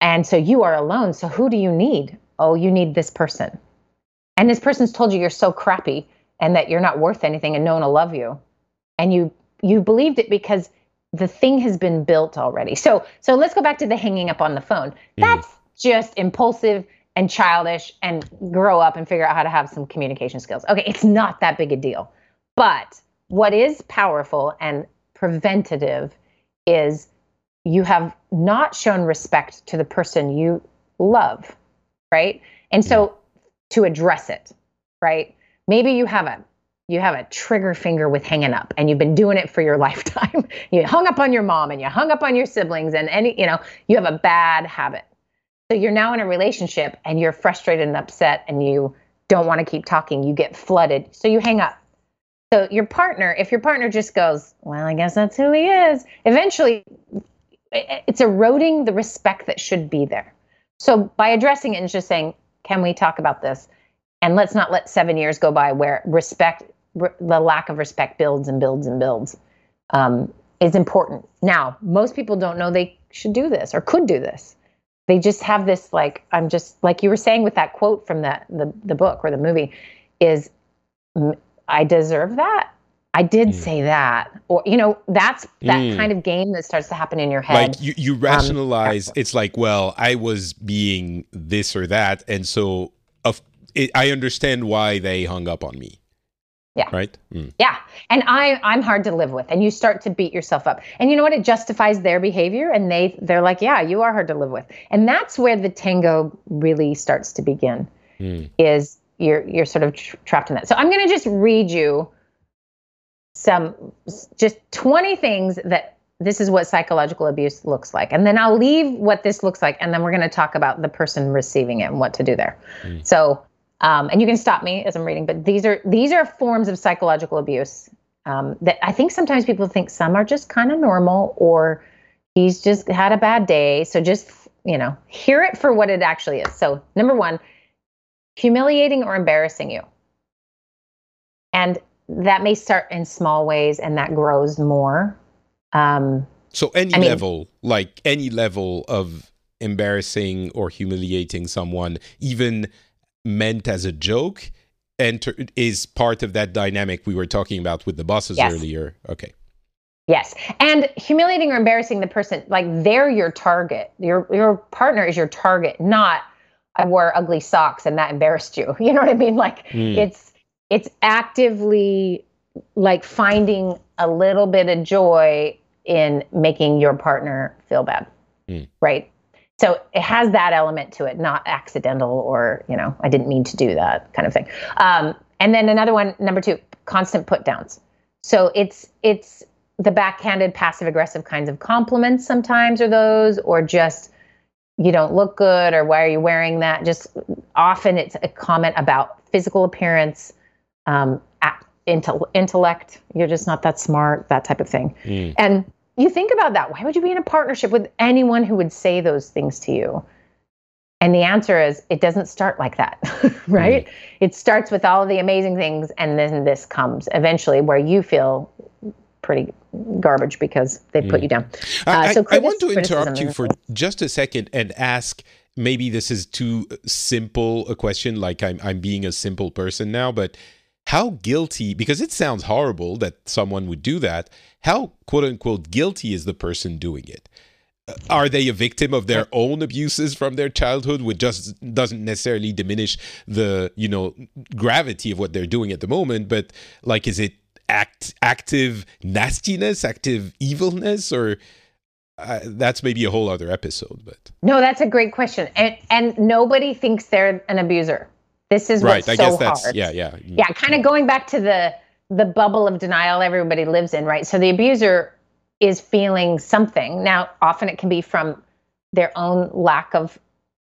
and so you are alone. So who do you need? Oh, you need this person, and this person's told you you're so crappy and that you're not worth anything, and no one will love you, and you you believed it because the thing has been built already. So so let's go back to the hanging up on the phone. Mm. That's just impulsive and childish, and grow up and figure out how to have some communication skills. Okay, it's not that big a deal, but what is powerful and preventative is you have not shown respect to the person you love, right? And so to address it, right? Maybe you have a you have a trigger finger with hanging up and you've been doing it for your lifetime. you hung up on your mom and you hung up on your siblings and any, you know, you have a bad habit. So you're now in a relationship and you're frustrated and upset and you don't want to keep talking. You get flooded. So you hang up. So your partner, if your partner just goes, well, I guess that's who he is, eventually it's eroding the respect that should be there. So by addressing it and just saying, can we talk about this? And let's not let seven years go by where respect, the lack of respect builds and builds and builds um, is important. Now, most people don't know they should do this or could do this. They just have this like I'm just like you were saying with that quote from that the the book or the movie is I deserve that. I did mm. say that. Or, you know, that's that mm. kind of game that starts to happen in your head. Like you, you um, rationalize, um, it's like, well, I was being this or that. And so of, it, I understand why they hung up on me. Yeah. Right. Mm. Yeah. And I I'm hard to live with. And you start to beat yourself up. And you know what? It justifies their behavior and they they're like, "Yeah, you are hard to live with." And that's where the tango really starts to begin. Mm. Is you're you're sort of tra- trapped in that. So I'm going to just read you some just 20 things that this is what psychological abuse looks like. And then I'll leave what this looks like and then we're going to talk about the person receiving it and what to do there. Mm. So um, and you can stop me as I'm reading, but these are these are forms of psychological abuse um, that I think sometimes people think some are just kind of normal or he's just had a bad day. So just you know, hear it for what it actually is. So number one, humiliating or embarrassing you, and that may start in small ways and that grows more. Um, so any I mean, level, like any level of embarrassing or humiliating someone, even meant as a joke enter is part of that dynamic we were talking about with the bosses yes. earlier. Okay. Yes. And humiliating or embarrassing the person like they're your target. Your your partner is your target not i wore ugly socks and that embarrassed you. You know what i mean? Like mm. it's it's actively like finding a little bit of joy in making your partner feel bad. Mm. right so it has that element to it, not accidental or, you know, I didn't mean to do that kind of thing. Um, and then another one, number two, constant put downs. So it's it's the backhanded passive aggressive kinds of compliments sometimes are those, or just you don't look good or why are you wearing that? Just often it's a comment about physical appearance, um, intellect. You're just not that smart, that type of thing. Mm. And you think about that. Why would you be in a partnership with anyone who would say those things to you? And the answer is it doesn't start like that, right? Mm. It starts with all of the amazing things, and then this comes eventually where you feel pretty garbage because they put mm. you down. Uh, I, so I, I want to interrupt you for just a second and ask maybe this is too simple a question, like I'm, I'm being a simple person now, but how guilty, because it sounds horrible that someone would do that, how quote unquote guilty is the person doing it? Uh, are they a victim of their own abuses from their childhood which just doesn't necessarily diminish the you know gravity of what they're doing at the moment but like is it act active nastiness active evilness or uh, that's maybe a whole other episode but no that's a great question and and nobody thinks they're an abuser this is right. what's I so guess that's hard. yeah, yeah, yeah. Kind of going back to the the bubble of denial everybody lives in, right? So the abuser is feeling something. Now, often it can be from their own lack of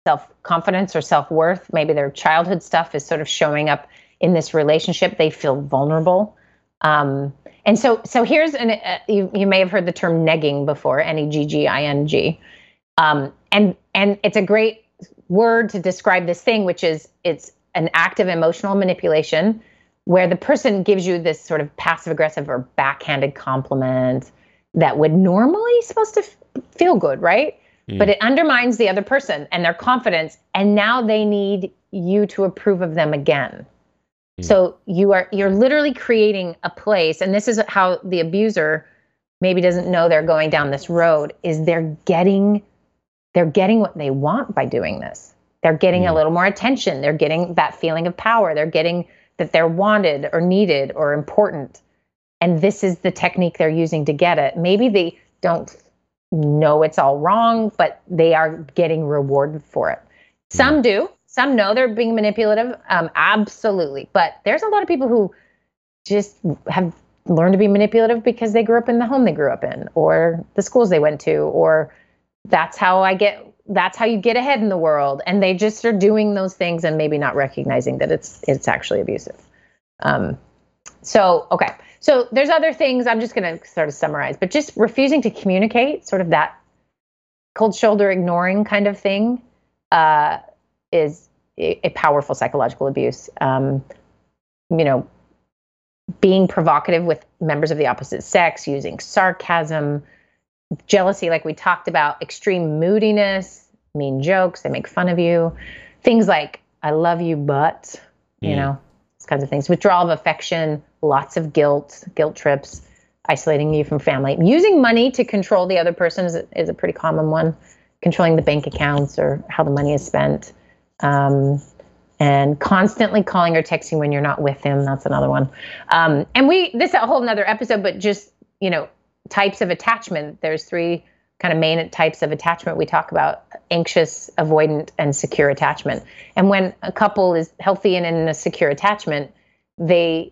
self confidence or self worth. Maybe their childhood stuff is sort of showing up in this relationship. They feel vulnerable. Um, and so, so here's an uh, you, you may have heard the term negging before, N E G G I N G, um, and and it's a great word to describe this thing, which is it's an act of emotional manipulation where the person gives you this sort of passive aggressive or backhanded compliment that would normally supposed to f- feel good, right? Mm. But it undermines the other person and their confidence and now they need you to approve of them again. Mm. So you are you're literally creating a place and this is how the abuser maybe doesn't know they're going down this road is they're getting they're getting what they want by doing this. They're getting mm. a little more attention. They're getting that feeling of power. They're getting that they're wanted or needed or important. And this is the technique they're using to get it. Maybe they don't know it's all wrong, but they are getting rewarded for it. Some mm. do. Some know they're being manipulative. Um, absolutely. But there's a lot of people who just have learned to be manipulative because they grew up in the home they grew up in or the schools they went to or that's how I get that's how you get ahead in the world. And they just are doing those things and maybe not recognizing that it's it's actually abusive. Um, so okay. So there's other things i'm just going to sort of summarize but just refusing to communicate sort of that cold shoulder ignoring kind of thing uh, is a, a, powerful psychological abuse. Um, you know being provocative with members of the opposite sex using sarcasm jealousy, like we talked about, extreme moodiness, mean jokes, they make fun of you, things like, I love you, but, you mm. know, these kinds of things. Withdrawal of affection, lots of guilt, guilt trips, isolating you from family. Using money to control the other person is a, is a pretty common one, controlling the bank accounts or how the money is spent. Um, and constantly calling or texting when you're not with him. That's another one. Um, and we this is a whole another episode, but just you know types of attachment. There's three kind of main types of attachment we talk about anxious, avoidant, and secure attachment. And when a couple is healthy and in a secure attachment, they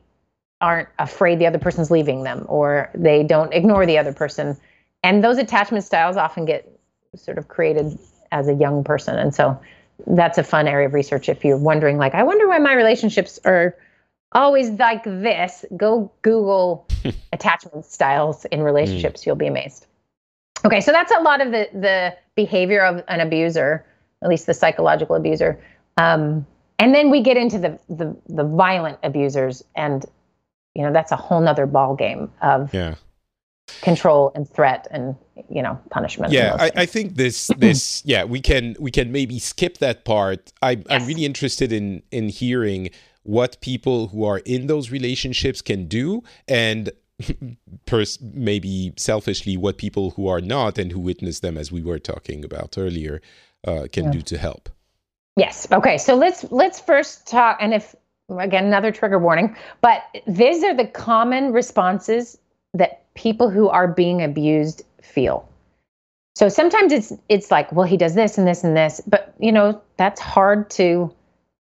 aren't afraid the other person's leaving them or they don't ignore the other person. And those attachment styles often get sort of created as a young person. And so that's a fun area of research if you're wondering like I wonder why my relationships are always like this. Go Google attachment styles in relationships, mm. you'll be amazed. Okay, so that's a lot of the the behavior of an abuser, at least the psychological abuser. Um, and then we get into the, the the violent abusers, and you know that's a whole nother ball game of yeah. control and threat and you know punishment. Yeah, I, I, think this this yeah we can we can maybe skip that part. I, yes. I'm really interested in in hearing what people who are in those relationships can do and pers- maybe selfishly what people who are not and who witness them as we were talking about earlier uh, can yeah. do to help. Yes. Okay. So let's let's first talk and if again another trigger warning but these are the common responses that people who are being abused feel. So sometimes it's it's like well he does this and this and this but you know that's hard to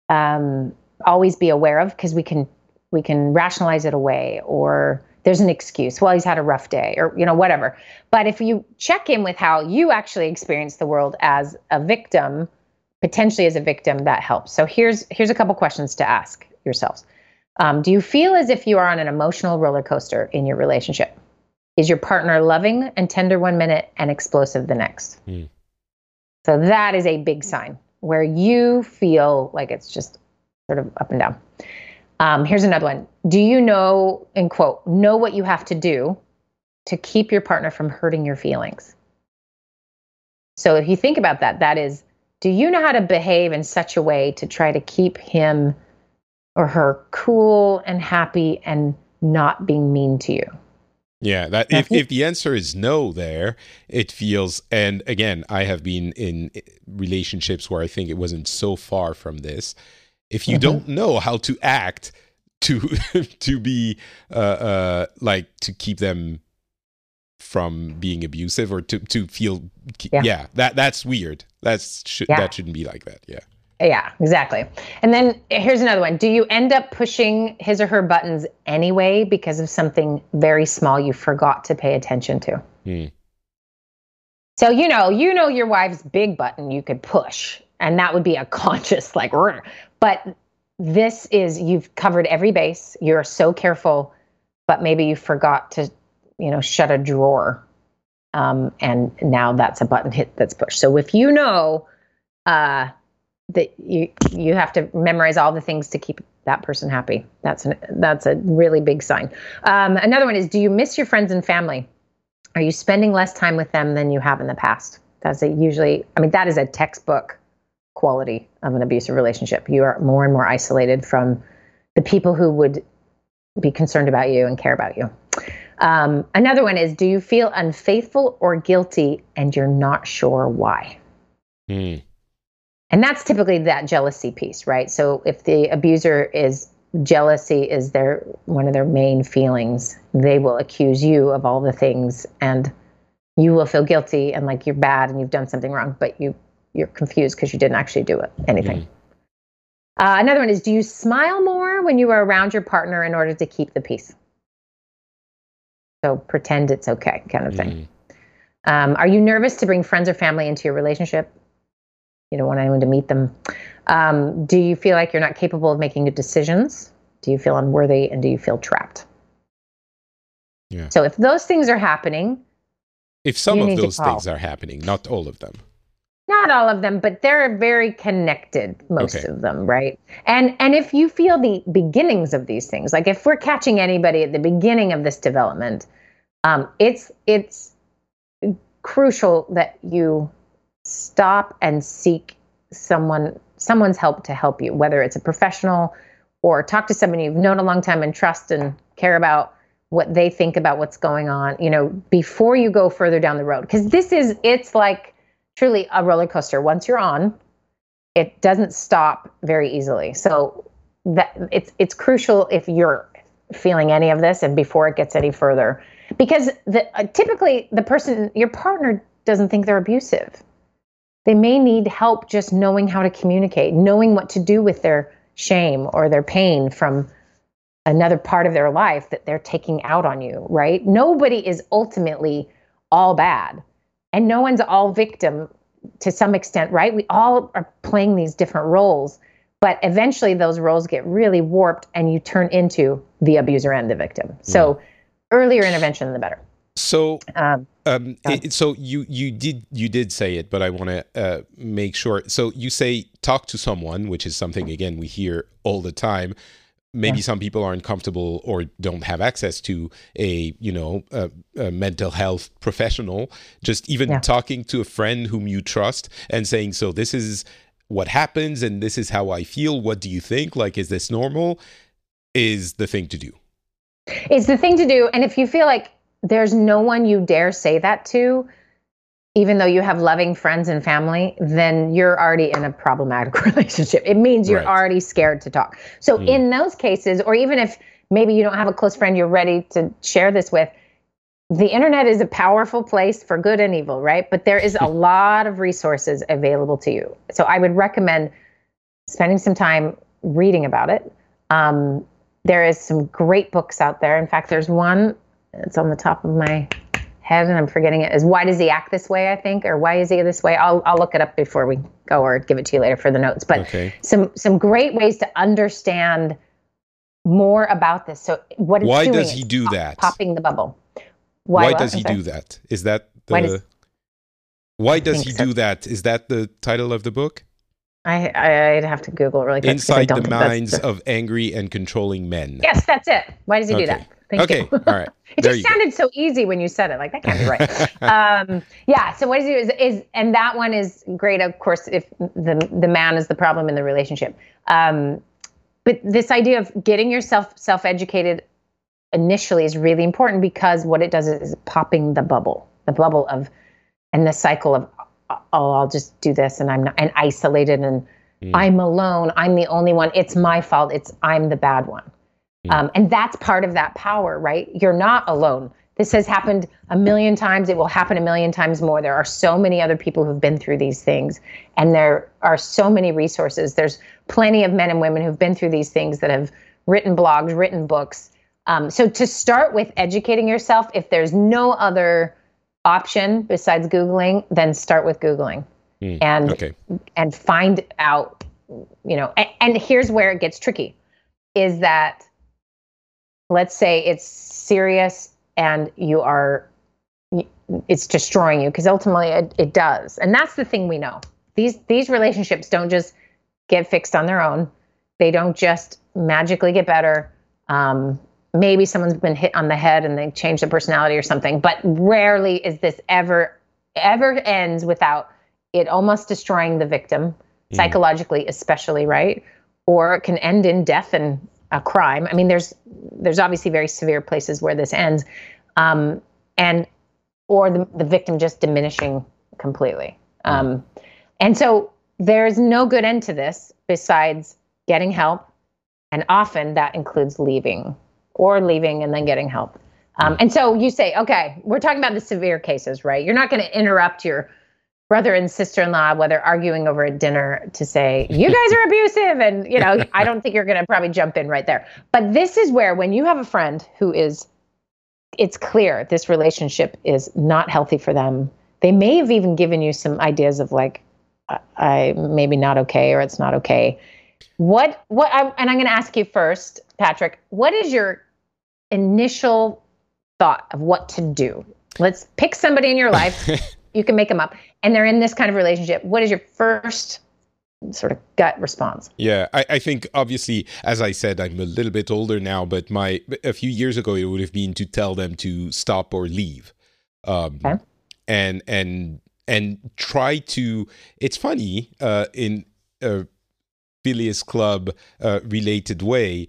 um, always be aware of because we can we can rationalize it away or there's an excuse well he's had a rough day or you know whatever. But if you check in with how you actually experience the world as a victim potentially as a victim that helps. So here's here's a couple questions to ask yourselves. Um, do you feel as if you are on an emotional roller coaster in your relationship? Is your partner loving and tender one minute and explosive the next? Mm. so that is a big sign where you feel like it's just sort of up and down um, here's another one. Do you know, in quote, know what you have to do to keep your partner from hurting your feelings? So if you think about that, that is, do you know how to behave in such a way to try to keep him or her cool and happy and not being mean to you? Yeah, that if, if the answer is no there, it feels and again, I have been in relationships where I think it wasn't so far from this if you mm-hmm. don't know how to act to to be uh, uh, like to keep them from being abusive or to to feel yeah, yeah that that's weird. That's sh- yeah. that shouldn't be like that yeah. Yeah exactly. And then here's another one. Do you end up pushing his or her buttons anyway because of something very small you forgot to pay attention to? Hmm. so you know you know your wife's big button you could push and that would be a conscious like but this is you've covered every base you're so careful but maybe you forgot to you know shut a drawer um, and now that's a button hit that's pushed. So if you know uh, that you you have to memorize all the things to keep that person happy that's an, that's a really big sign. Um, another one is do you miss your friends and family? Are you spending less time with them than you have in the past? That's a usually i mean that is a textbook quality of an abusive relationship. You are more and more isolated from the people who would be concerned about you and care about you. Um, another one is Do you feel unfaithful or guilty and you're not sure why? Mm. And that's typically that jealousy piece, right? So if the abuser is jealousy is their one of their main feelings, they will accuse you of all the things and you will feel guilty and like you're bad and you've done something wrong, but you you're confused because you didn't actually do it, anything. Mm. Uh, another one is do you smile more when you are around your partner in order to keep the peace? So pretend it's okay, kind of thing. Mm. Um, are you nervous to bring friends or family into your relationship? You don't want anyone to meet them. Um, do you feel like you're not capable of making good decisions? Do you feel unworthy and do you feel trapped? Yeah. So if those things are happening, if some of those things are happening, not all of them not all of them but they're very connected most okay. of them right and and if you feel the beginnings of these things like if we're catching anybody at the beginning of this development um, it's it's crucial that you stop and seek someone someone's help to help you whether it's a professional or talk to somebody you've known a long time and trust and care about what they think about what's going on you know before you go further down the road because this is it's like truly a roller coaster. Once you're on, it doesn't stop very easily. So that it's it's crucial if you're feeling any of this and before it gets any further because the, uh, typically the person your partner doesn't think they're abusive they may need help just knowing how to communicate knowing what to do with their shame or their pain from another part of their life that they're taking out on you right nobody is ultimately all bad and no one's all victim to some extent right we all are playing these different roles but eventually those roles get really warped and you turn into the abuser and the victim. So earlier intervention, the better. So, um, um, it, so you you did you did say it, but I want to uh, make sure. So you say talk to someone, which is something again we hear all the time. Maybe yeah. some people aren't comfortable or don't have access to a you know a, a mental health professional. Just even yeah. talking to a friend whom you trust and saying, "So this is what happens and this is how I feel. What do you think? Like, is this normal? Is the thing to do. It's the thing to do. And if you feel like there's no one you dare say that to, even though you have loving friends and family, then you're already in a problematic relationship. It means you're right. already scared to talk. So, mm. in those cases, or even if maybe you don't have a close friend you're ready to share this with, the internet is a powerful place for good and evil, right? But there is a lot of resources available to you. So I would recommend spending some time reading about it. Um, there is some great books out there. In fact, there's one, it's on the top of my head and I'm forgetting it, is Why Does He Act This Way, I think, or Why Is He This Way? I'll, I'll look it up before we go or give it to you later for the notes. But okay. some, some great ways to understand more about this. So what Why does he do that? Popping the bubble. Why, why does he do that? Is that the why does, why does he so. do that? Is that the title of the book? I I'd have to Google really quick. Inside the minds the... of angry and controlling men. Yes, that's it. Why does he okay. do that? Thank okay, you. all right. it there just sounded go. so easy when you said it. Like that can't be right. um, yeah. So what does he is, is, and that one is great. Of course, if the the man is the problem in the relationship. Um, but this idea of getting yourself self educated initially is really important because what it does is popping the bubble, the bubble of, and the cycle of, oh, I'll just do this and I'm not, and isolated and mm. I'm alone. I'm the only one. It's my fault. It's, I'm the bad one. Um, and that's part of that power, right? You're not alone. This has happened a million times. It will happen a million times more. There are so many other people who've been through these things, and there are so many resources. There's plenty of men and women who've been through these things that have written blogs, written books, um, so to start with educating yourself, if there's no other option besides Googling, then start with Googling mm, and okay. and find out, you know, and, and here's where it gets tricky is that let's say it's serious and you are it's destroying you because ultimately it, it does. And that's the thing we know. These these relationships don't just get fixed on their own. They don't just magically get better. Um, maybe someone's been hit on the head and they change their personality or something but rarely is this ever ever ends without it almost destroying the victim mm. psychologically especially right? Or it can end in death and a crime i mean there's there's obviously very severe places where this ends um, and or the, the victim just diminishing completely um, and so there's no good end to this besides getting help and often that includes leaving or leaving and then getting help. Um, and so you say, okay, we're talking about the severe cases, right? You're not going to interrupt your brother and sister-in-law whether arguing over a dinner to say you guys are abusive and you know i don't think you're going to probably jump in right there but this is where when you have a friend who is it's clear this relationship is not healthy for them they may have even given you some ideas of like i maybe not okay or it's not okay what what I, and i'm going to ask you first patrick what is your initial thought of what to do? Let's pick somebody in your life. you can make them up, and they're in this kind of relationship. What is your first sort of gut response? Yeah, I, I, think obviously, as I said, I'm a little bit older now, but my a few years ago it would have been to tell them to stop or leave, um, okay. and and and try to. It's funny uh, in a Phileas Club uh, related way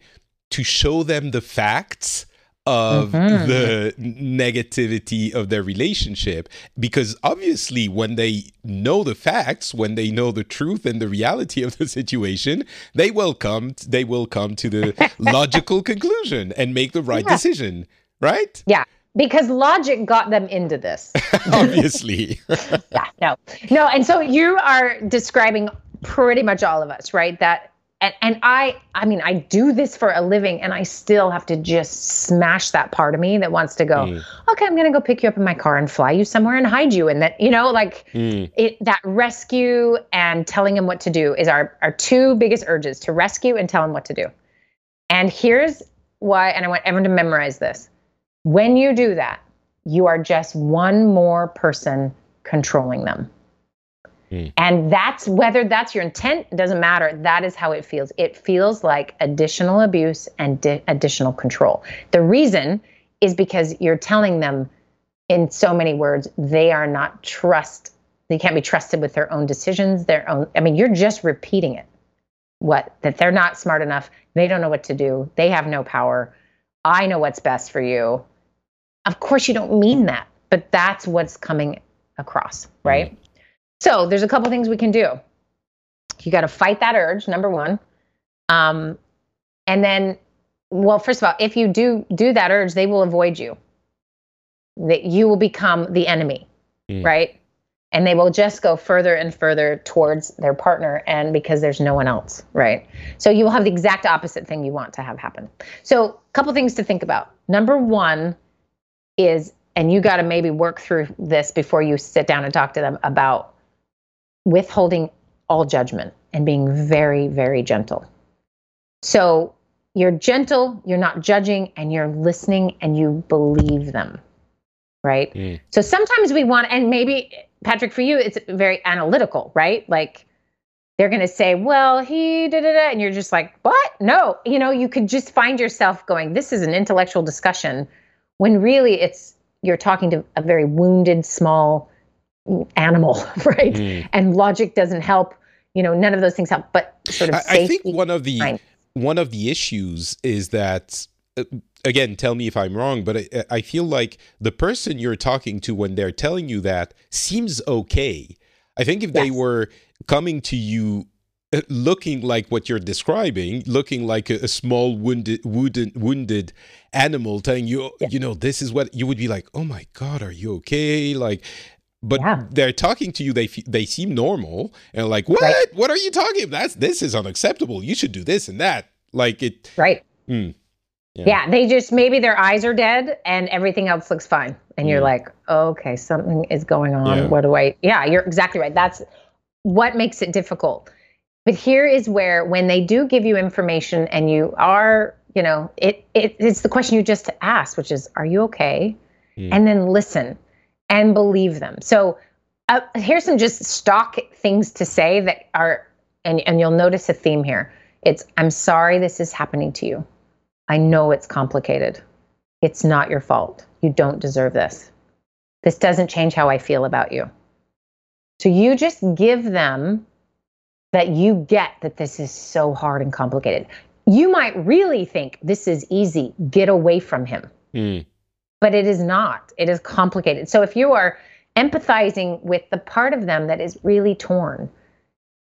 to show them the facts of mm-hmm. the negativity of their relationship. Because obviously when they know the facts when they know the truth and the reality of the situation they will come they will come to the logical conclusion and make the right yeah. decision right? Yeah because logic got them into this. Obviously. Yeah no. No and so you are describing pretty much all of us right? That and and I I mean I do this for a living and I still have to just smash that part of me that wants to go mm. okay I'm going to go pick you up in my car and fly you somewhere and hide you and that you know like mm. it that rescue and telling him what to do is our our two biggest urges to rescue and tell him what to do. And here's why and I want everyone to memorize this. When you do that, you are just one more person controlling them. Mm. And that's whether that's your intent, doesn't matter. That is how it feels. It feels like additional abuse and di- additional control. The reason is because you're telling them in so many words, they are not trust. They can't be trusted with their own decisions, their own. I mean, you're just repeating it. What? That they're not smart enough. They don't know what to do. They have no power. I know what's best for you. Of course, you don't mean that, but that's what's coming across, right? So there's a couple things we can do. You got to fight that urge, number one. Um, and then, well, first of all, if you do do that urge, they will avoid you. That you will become the enemy, mm. right? And they will just go further and further towards their partner, and because there's no one else, right? So you will have the exact opposite thing you want to have happen. So, a couple things to think about. Number one is, and you got to maybe work through this before you sit down and talk to them about withholding all judgment and being very, very gentle. So you're gentle, you're not judging, and you're listening and you believe them. Right. Mm. So sometimes we want, and maybe, Patrick, for you, it's very analytical, right? Like they're going to say, well, he did da da. And you're just like, what? No. You know, you could just find yourself going, this is an intellectual discussion when really it's, you're talking to a very wounded, small, animal, right? Mm. And logic doesn't help. You know, none of those things help. But sort of, I, I think one of the time. one of the issues is that. Uh, again, tell me if I'm wrong, but I, I feel like the person you're talking to when they're telling you that seems okay. I think if yes. they were coming to you uh, looking like what you're describing, looking like a, a small wounded, wounded, wounded animal, telling you, yeah. you know, this is what you would be like. Oh my god, are you okay? Like, but yeah. they're talking to you they they seem normal and like what right. what are you talking about that's this is unacceptable you should do this and that like it right mm, yeah. yeah. they just maybe their eyes are dead and everything else looks fine and mm. you're like okay something is going on yeah. what do i yeah you're exactly right that's what makes it difficult but here is where when they do give you information and you are you know it, it it's the question you just asked which is are you okay mm. and then listen and believe them. So uh, here's some just stock things to say that are, and, and you'll notice a theme here. It's, I'm sorry this is happening to you. I know it's complicated. It's not your fault. You don't deserve this. This doesn't change how I feel about you. So you just give them that you get that this is so hard and complicated. You might really think this is easy. Get away from him. Mm but it is not. It is complicated. So if you are empathizing with the part of them that is really torn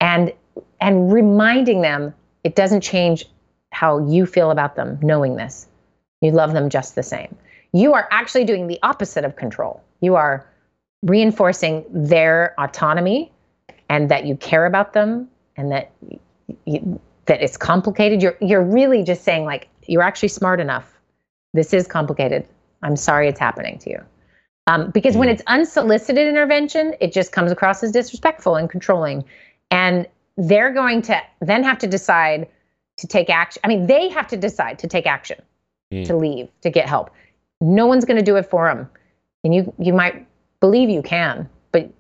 and and reminding them it doesn't change how you feel about them knowing this. You love them just the same. You are actually doing the opposite of control. You are reinforcing their autonomy and that you care about them and that you, that it's complicated. You're you're really just saying like you're actually smart enough. This is complicated. I'm sorry it's happening to you. Um, because when mm. it's unsolicited intervention, it just comes across as disrespectful and controlling. And they're going to then have to decide to take action. I mean, they have to decide to take action, mm. to leave, to get help. No one's going to do it for them. And you you might believe you can, but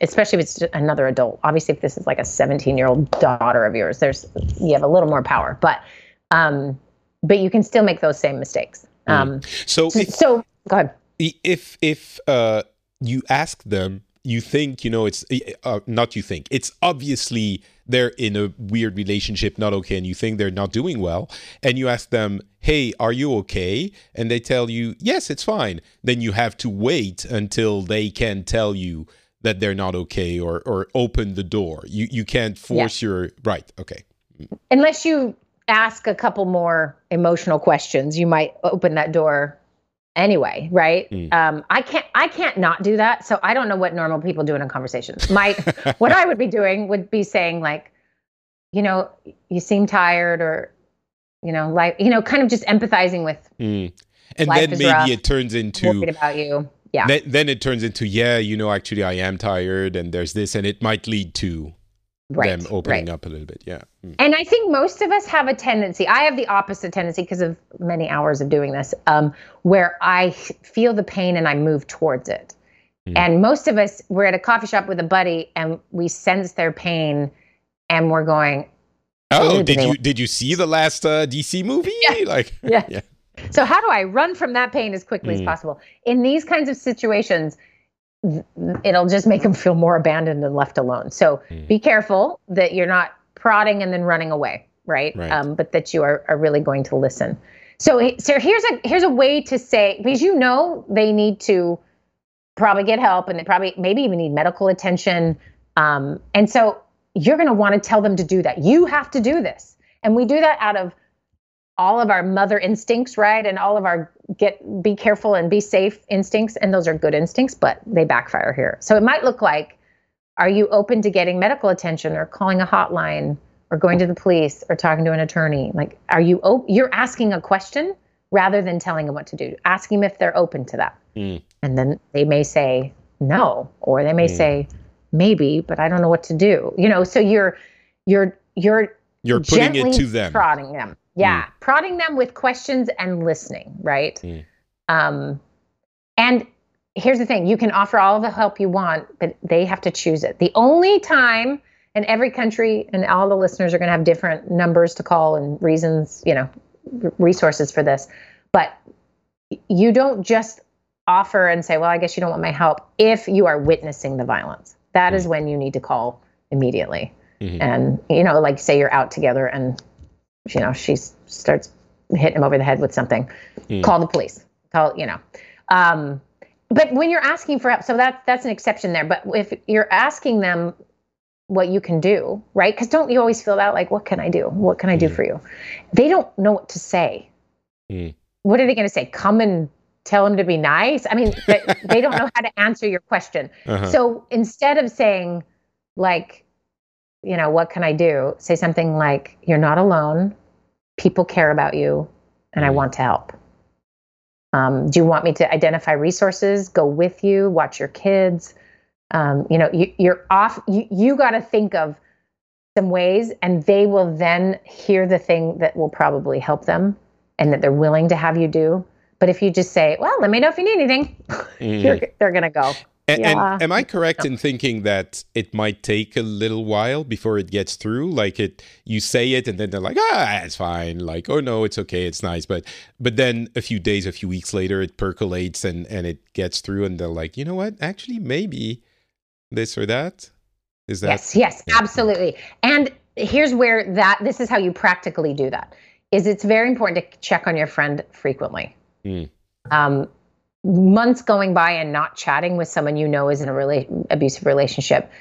especially if it's another adult. Obviously, if this is like a 17 year old daughter of yours, there's you have a little more power. But um, but you can still make those same mistakes. Mm. Um, so, so, if, so go ahead. If if uh, you ask them, you think you know it's uh, not you think it's obviously they're in a weird relationship, not okay, and you think they're not doing well, and you ask them, hey, are you okay? And they tell you, yes, it's fine. Then you have to wait until they can tell you that they're not okay or, or open the door. You, you can't force yeah. your, right, okay. Unless you ask a couple more emotional questions, you might open that door anyway right? Mm. um, i can't i can't not do that. So i don't know what normal people do in a conversation. My what i would be doing would be saying like you know you seem tired or you know like you know kind of just empathizing with mm. and then maybe rough, it turns into worried about you. Yeah. Then, then it turns into yeah you know actually i am tired and there's this and it might lead to right, them opening right. up a little bit. Yeah. Mm. And I think most of us have a tendency, I have the opposite tendency because of many hours of doing this, um, where I feel the pain and I move towards it. Mm. And most of us, we're at a coffee shop with a buddy and we sense their pain and we're going, Oh, did you did you see the last uh, DC movie? Yeah. Like yeah. yeah. So how do I run from that pain as quickly mm. as possible? In these kinds of situations, it'll just make them feel more abandoned and left alone. So mm. be careful that you're not prodding and then running away, right? right. Um, but that you are, are really going to listen. So, so here's a here's a way to say because you know they need to probably get help and they probably maybe even need medical attention. Um, and so you're going to want to tell them to do that. You have to do this, and we do that out of all of our mother instincts, right? And all of our get be careful and be safe instincts. And those are good instincts, but they backfire here. So it might look like are you open to getting medical attention or calling a hotline or going to the police or talking to an attorney? Like, are you op- you're asking a question rather than telling them what to do. ask them if they're open to that. Mm. And then they may say no, or they may mm. say maybe, but I don't know what to do. You know, so you're you're you're you're putting it to them, prodding them. Yeah, mm. prodding them with questions and listening, right? Mm. Um, and here's the thing: you can offer all the help you want, but they have to choose it. The only time, and every country and all the listeners are going to have different numbers to call and reasons, you know, r- resources for this, but you don't just offer and say, "Well, I guess you don't want my help." If you are witnessing the violence, that mm. is when you need to call immediately. Mm-hmm. And you know, like say you're out together and you know, she starts hitting him over the head with something. Mm. Call the police. Call, you know. Um, but when you're asking for help, so that's that's an exception there. But if you're asking them what you can do, right? Because don't you always feel that like, what can I do? What can I do mm. for you? They don't know what to say. Mm. What are they going to say? Come and tell him to be nice. I mean, they don't know how to answer your question. Uh-huh. So instead of saying, like, you know, what can I do? Say something like, you're not alone. People care about you, and I mm. want to help. Um, do you want me to identify resources, go with you, watch your kids? Um, you know, you, you're off. You, you got to think of some ways, and they will then hear the thing that will probably help them and that they're willing to have you do. But if you just say, well, let me know if you need anything, mm. they're going to go. And, yeah. and, am I correct in thinking that it might take a little while before it gets through? Like it, you say it, and then they're like, "Ah, it's fine." Like, "Oh no, it's okay, it's nice." But but then a few days, a few weeks later, it percolates and and it gets through, and they're like, "You know what? Actually, maybe this or that." Is that yes, yes, yeah. absolutely. And here's where that this is how you practically do that. Is it's very important to check on your friend frequently. Mm. Um, months going by and not chatting with someone you know is in a really abusive relationship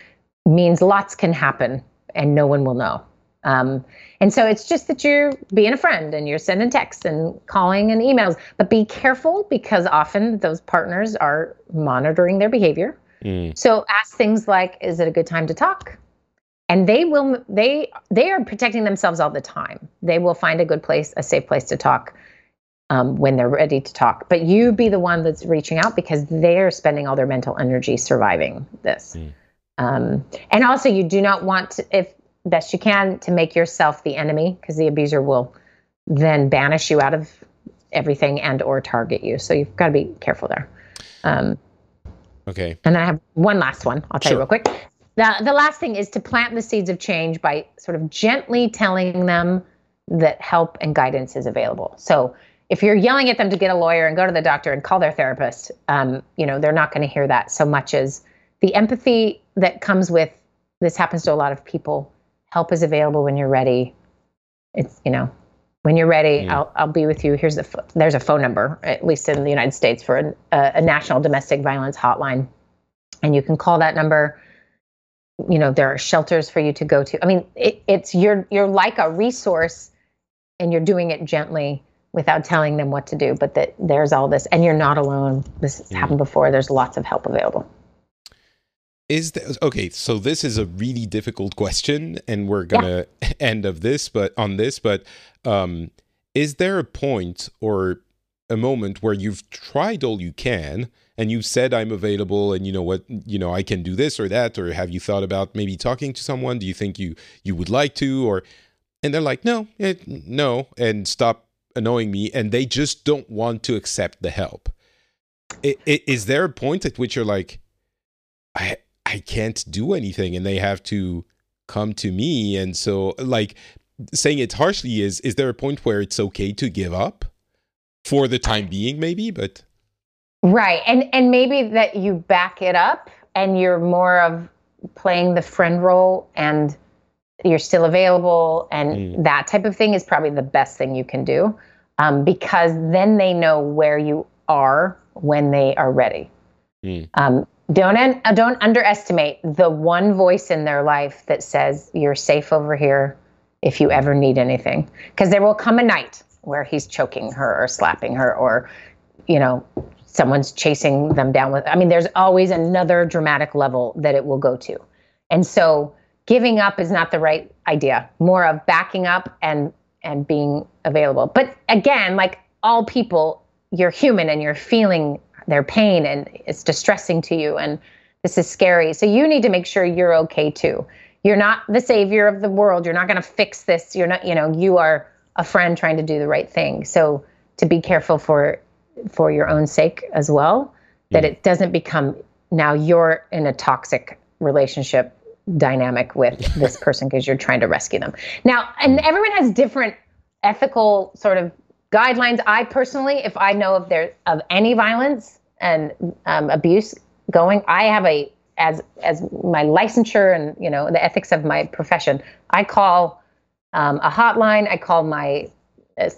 means lots can happen and no one will know. Um, and so it's just that you're being a friend and you're sending texts and calling and emails, but be careful because often those partners are monitoring their behavior. Mm. So ask things like, is it a good time to talk? And they will, they, they are protecting themselves all the time. They will find a good place, a safe place to talk um, when they're ready to talk. But you be the one that's reaching out because they're spending all their mental energy surviving this. Mm. Um, and also, you do not want to, if best you can, to make yourself the enemy because the abuser will then banish you out of everything and or target you. So you've got to be careful there. Um, okay. And then I have one last one. I'll tell sure. you real quick. The, the last thing is to plant the seeds of change by sort of gently telling them that help and guidance is available. So if you're yelling at them to get a lawyer and go to the doctor and call their therapist, um, you know, they're not going to hear that so much as the empathy that comes with this happens to a lot of people. Help is available when you're ready. It's, you know, When you're ready, mm. I'll, I'll be with you. Here's the there's a phone number, at least in the United States, for a, a national domestic violence hotline, and you can call that number. You know, there are shelters for you to go to. I mean, it, it's you're you're like a resource, and you're doing it gently without telling them what to do. But that there's all this, and you're not alone. This has happened before. There's lots of help available is there, okay so this is a really difficult question and we're gonna yeah. end of this but on this but um is there a point or a moment where you've tried all you can and you've said i'm available and you know what you know i can do this or that or have you thought about maybe talking to someone do you think you you would like to or and they're like no it, no and stop annoying me and they just don't want to accept the help is there a point at which you're like I I can't do anything and they have to come to me. And so, like, saying it harshly is, is there a point where it's okay to give up for the time being, maybe? But. Right. And, and maybe that you back it up and you're more of playing the friend role and you're still available and mm. that type of thing is probably the best thing you can do um, because then they know where you are when they are ready. Mm. Um, don't uh, don't underestimate the one voice in their life that says you're safe over here if you ever need anything because there will come a night where he's choking her or slapping her or you know someone's chasing them down with i mean there's always another dramatic level that it will go to and so giving up is not the right idea more of backing up and and being available but again like all people you're human and you're feeling their pain and it's distressing to you and this is scary. So you need to make sure you're okay too. You're not the savior of the world. You're not going to fix this. You're not, you know, you are a friend trying to do the right thing. So to be careful for for your own sake as well that it doesn't become now you're in a toxic relationship dynamic with this person because you're trying to rescue them. Now, and everyone has different ethical sort of guidelines. I personally, if I know of there of any violence and um, abuse going, I have a as as my licensure and you know the ethics of my profession. I call um, a hotline. I call my uh,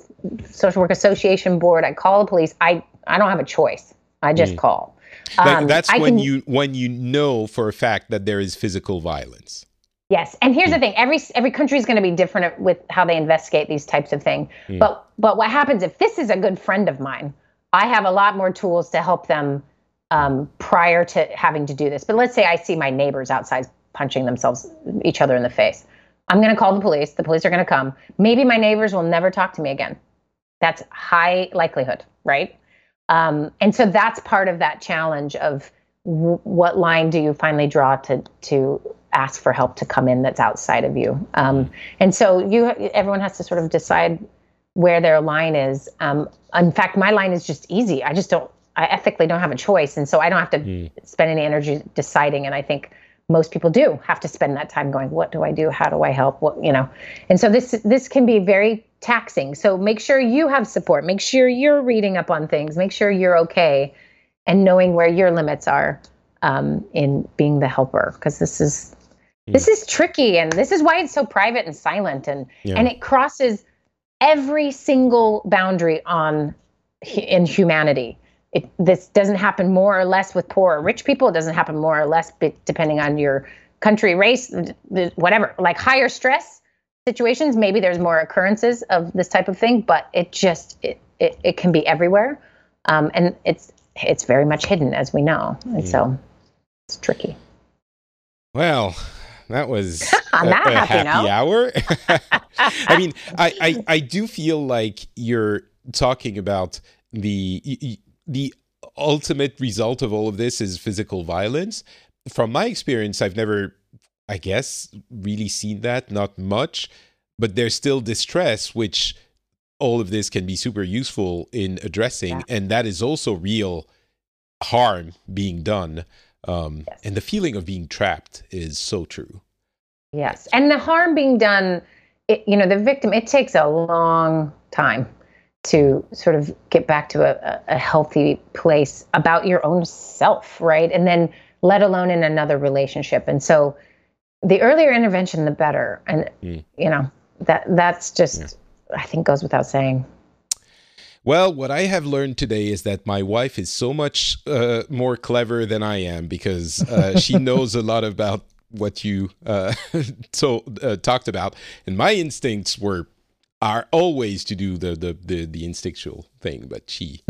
social work association board. I call the police. I I don't have a choice. I just mm. call. Um, that's when can, you when you know for a fact that there is physical violence. Yes, and here's mm. the thing: every every country is going to be different with how they investigate these types of things. Mm. But but what happens if this is a good friend of mine? I have a lot more tools to help them um, prior to having to do this. But let's say I see my neighbors outside punching themselves each other in the face. I'm going to call the police. The police are going to come. Maybe my neighbors will never talk to me again. That's high likelihood, right? Um, and so that's part of that challenge of w- what line do you finally draw to to ask for help to come in that's outside of you. Um, and so you, everyone has to sort of decide where their line is. Um, in fact, my line is just easy. I just don't, I ethically don't have a choice. And so I don't have to mm. spend any energy deciding. And I think most people do have to spend that time going, what do I do? How do I help? What, you know, and so this, this can be very taxing. So make sure you have support, make sure you're reading up on things, make sure you're okay and knowing where your limits are um, in being the helper. Cause this is, this is tricky and this is why it's so private and silent and yeah. and it crosses every single boundary on in humanity. It, this doesn't happen more or less with poor or rich people. It doesn't happen more or less depending on your country, race, whatever. Like higher stress situations, maybe there's more occurrences of this type of thing, but it just it it, it can be everywhere, um, and it's it's very much hidden as we know, and yeah. so it's tricky. Well, that was a, a happy, happy hour. I mean, I, I I do feel like you're talking about the the ultimate result of all of this is physical violence. From my experience, I've never, I guess, really seen that. Not much, but there's still distress, which all of this can be super useful in addressing, yeah. and that is also real harm being done. Um, yes. And the feeling of being trapped is so true. Yes. And the harm being done, it, you know, the victim, it takes a long time to sort of get back to a, a healthy place about your own self, right? And then let alone in another relationship. And so the earlier intervention, the better. And, mm. you know, that that's just, I think goes without saying. Well, what I have learned today is that my wife is so much uh, more clever than I am because uh, she knows a lot about what you uh, so uh, talked about, and my instincts were are always to do the the the, the instinctual thing, but she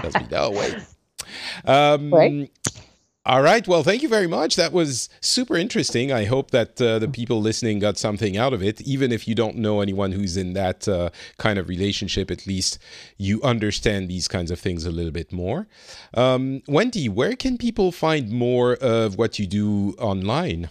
tells me no way. Um, right. All right. Well, thank you very much. That was super interesting. I hope that uh, the people listening got something out of it. Even if you don't know anyone who's in that uh, kind of relationship, at least you understand these kinds of things a little bit more. Um, Wendi, where can people find more of what you do online?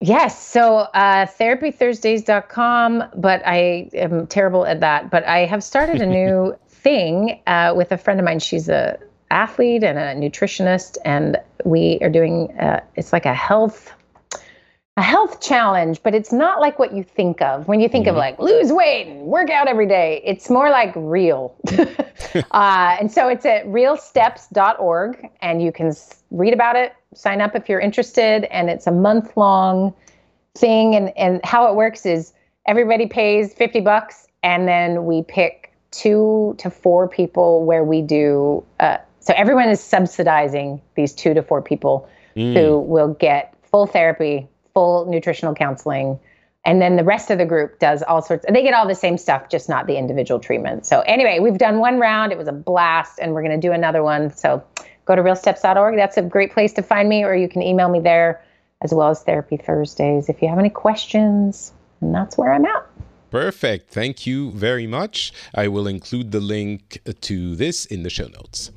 Yes. So uh, therapythursdays.com, but I am terrible at that. But I have started a new thing uh, with a friend of mine. She's a athlete and a nutritionist, and we are doing uh, it's like a health a health challenge, but it's not like what you think of when you think mm-hmm. of like lose weight and work out every day. It's more like real. uh, and so it's at realsteps.org, and you can read about it, sign up if you're interested, and it's a month long thing. And, and how it works is everybody pays 50 bucks, and then we pick two to four people where we do uh, so everyone is subsidizing these two to four people mm. who will get full therapy, full nutritional counseling. And then the rest of the group does all sorts, of they get all the same stuff, just not the individual treatment. So, anyway, we've done one round. It was a blast, and we're going to do another one. So, go to realsteps.org. That's a great place to find me, or you can email me there as well as Therapy Thursdays if you have any questions. And that's where I'm at. Perfect. Thank you very much. I will include the link to this in the show notes.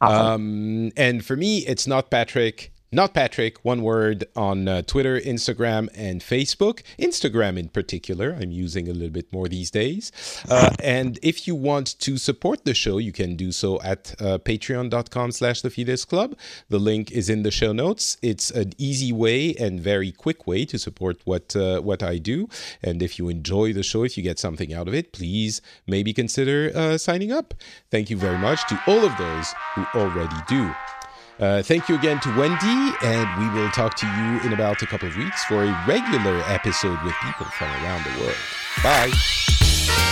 Awesome. Um, and for me, it's not Patrick not Patrick, one word on uh, Twitter, Instagram, and Facebook. Instagram in particular, I'm using a little bit more these days. Uh, and if you want to support the show, you can do so at uh, patreon.com slash the Phileas Club. The link is in the show notes. It's an easy way and very quick way to support what, uh, what I do. And if you enjoy the show, if you get something out of it, please maybe consider uh, signing up. Thank you very much to all of those who already do. Uh, thank you again to Wendi, and we will talk to you in about a couple of weeks for a regular episode with people from around the world. Bye.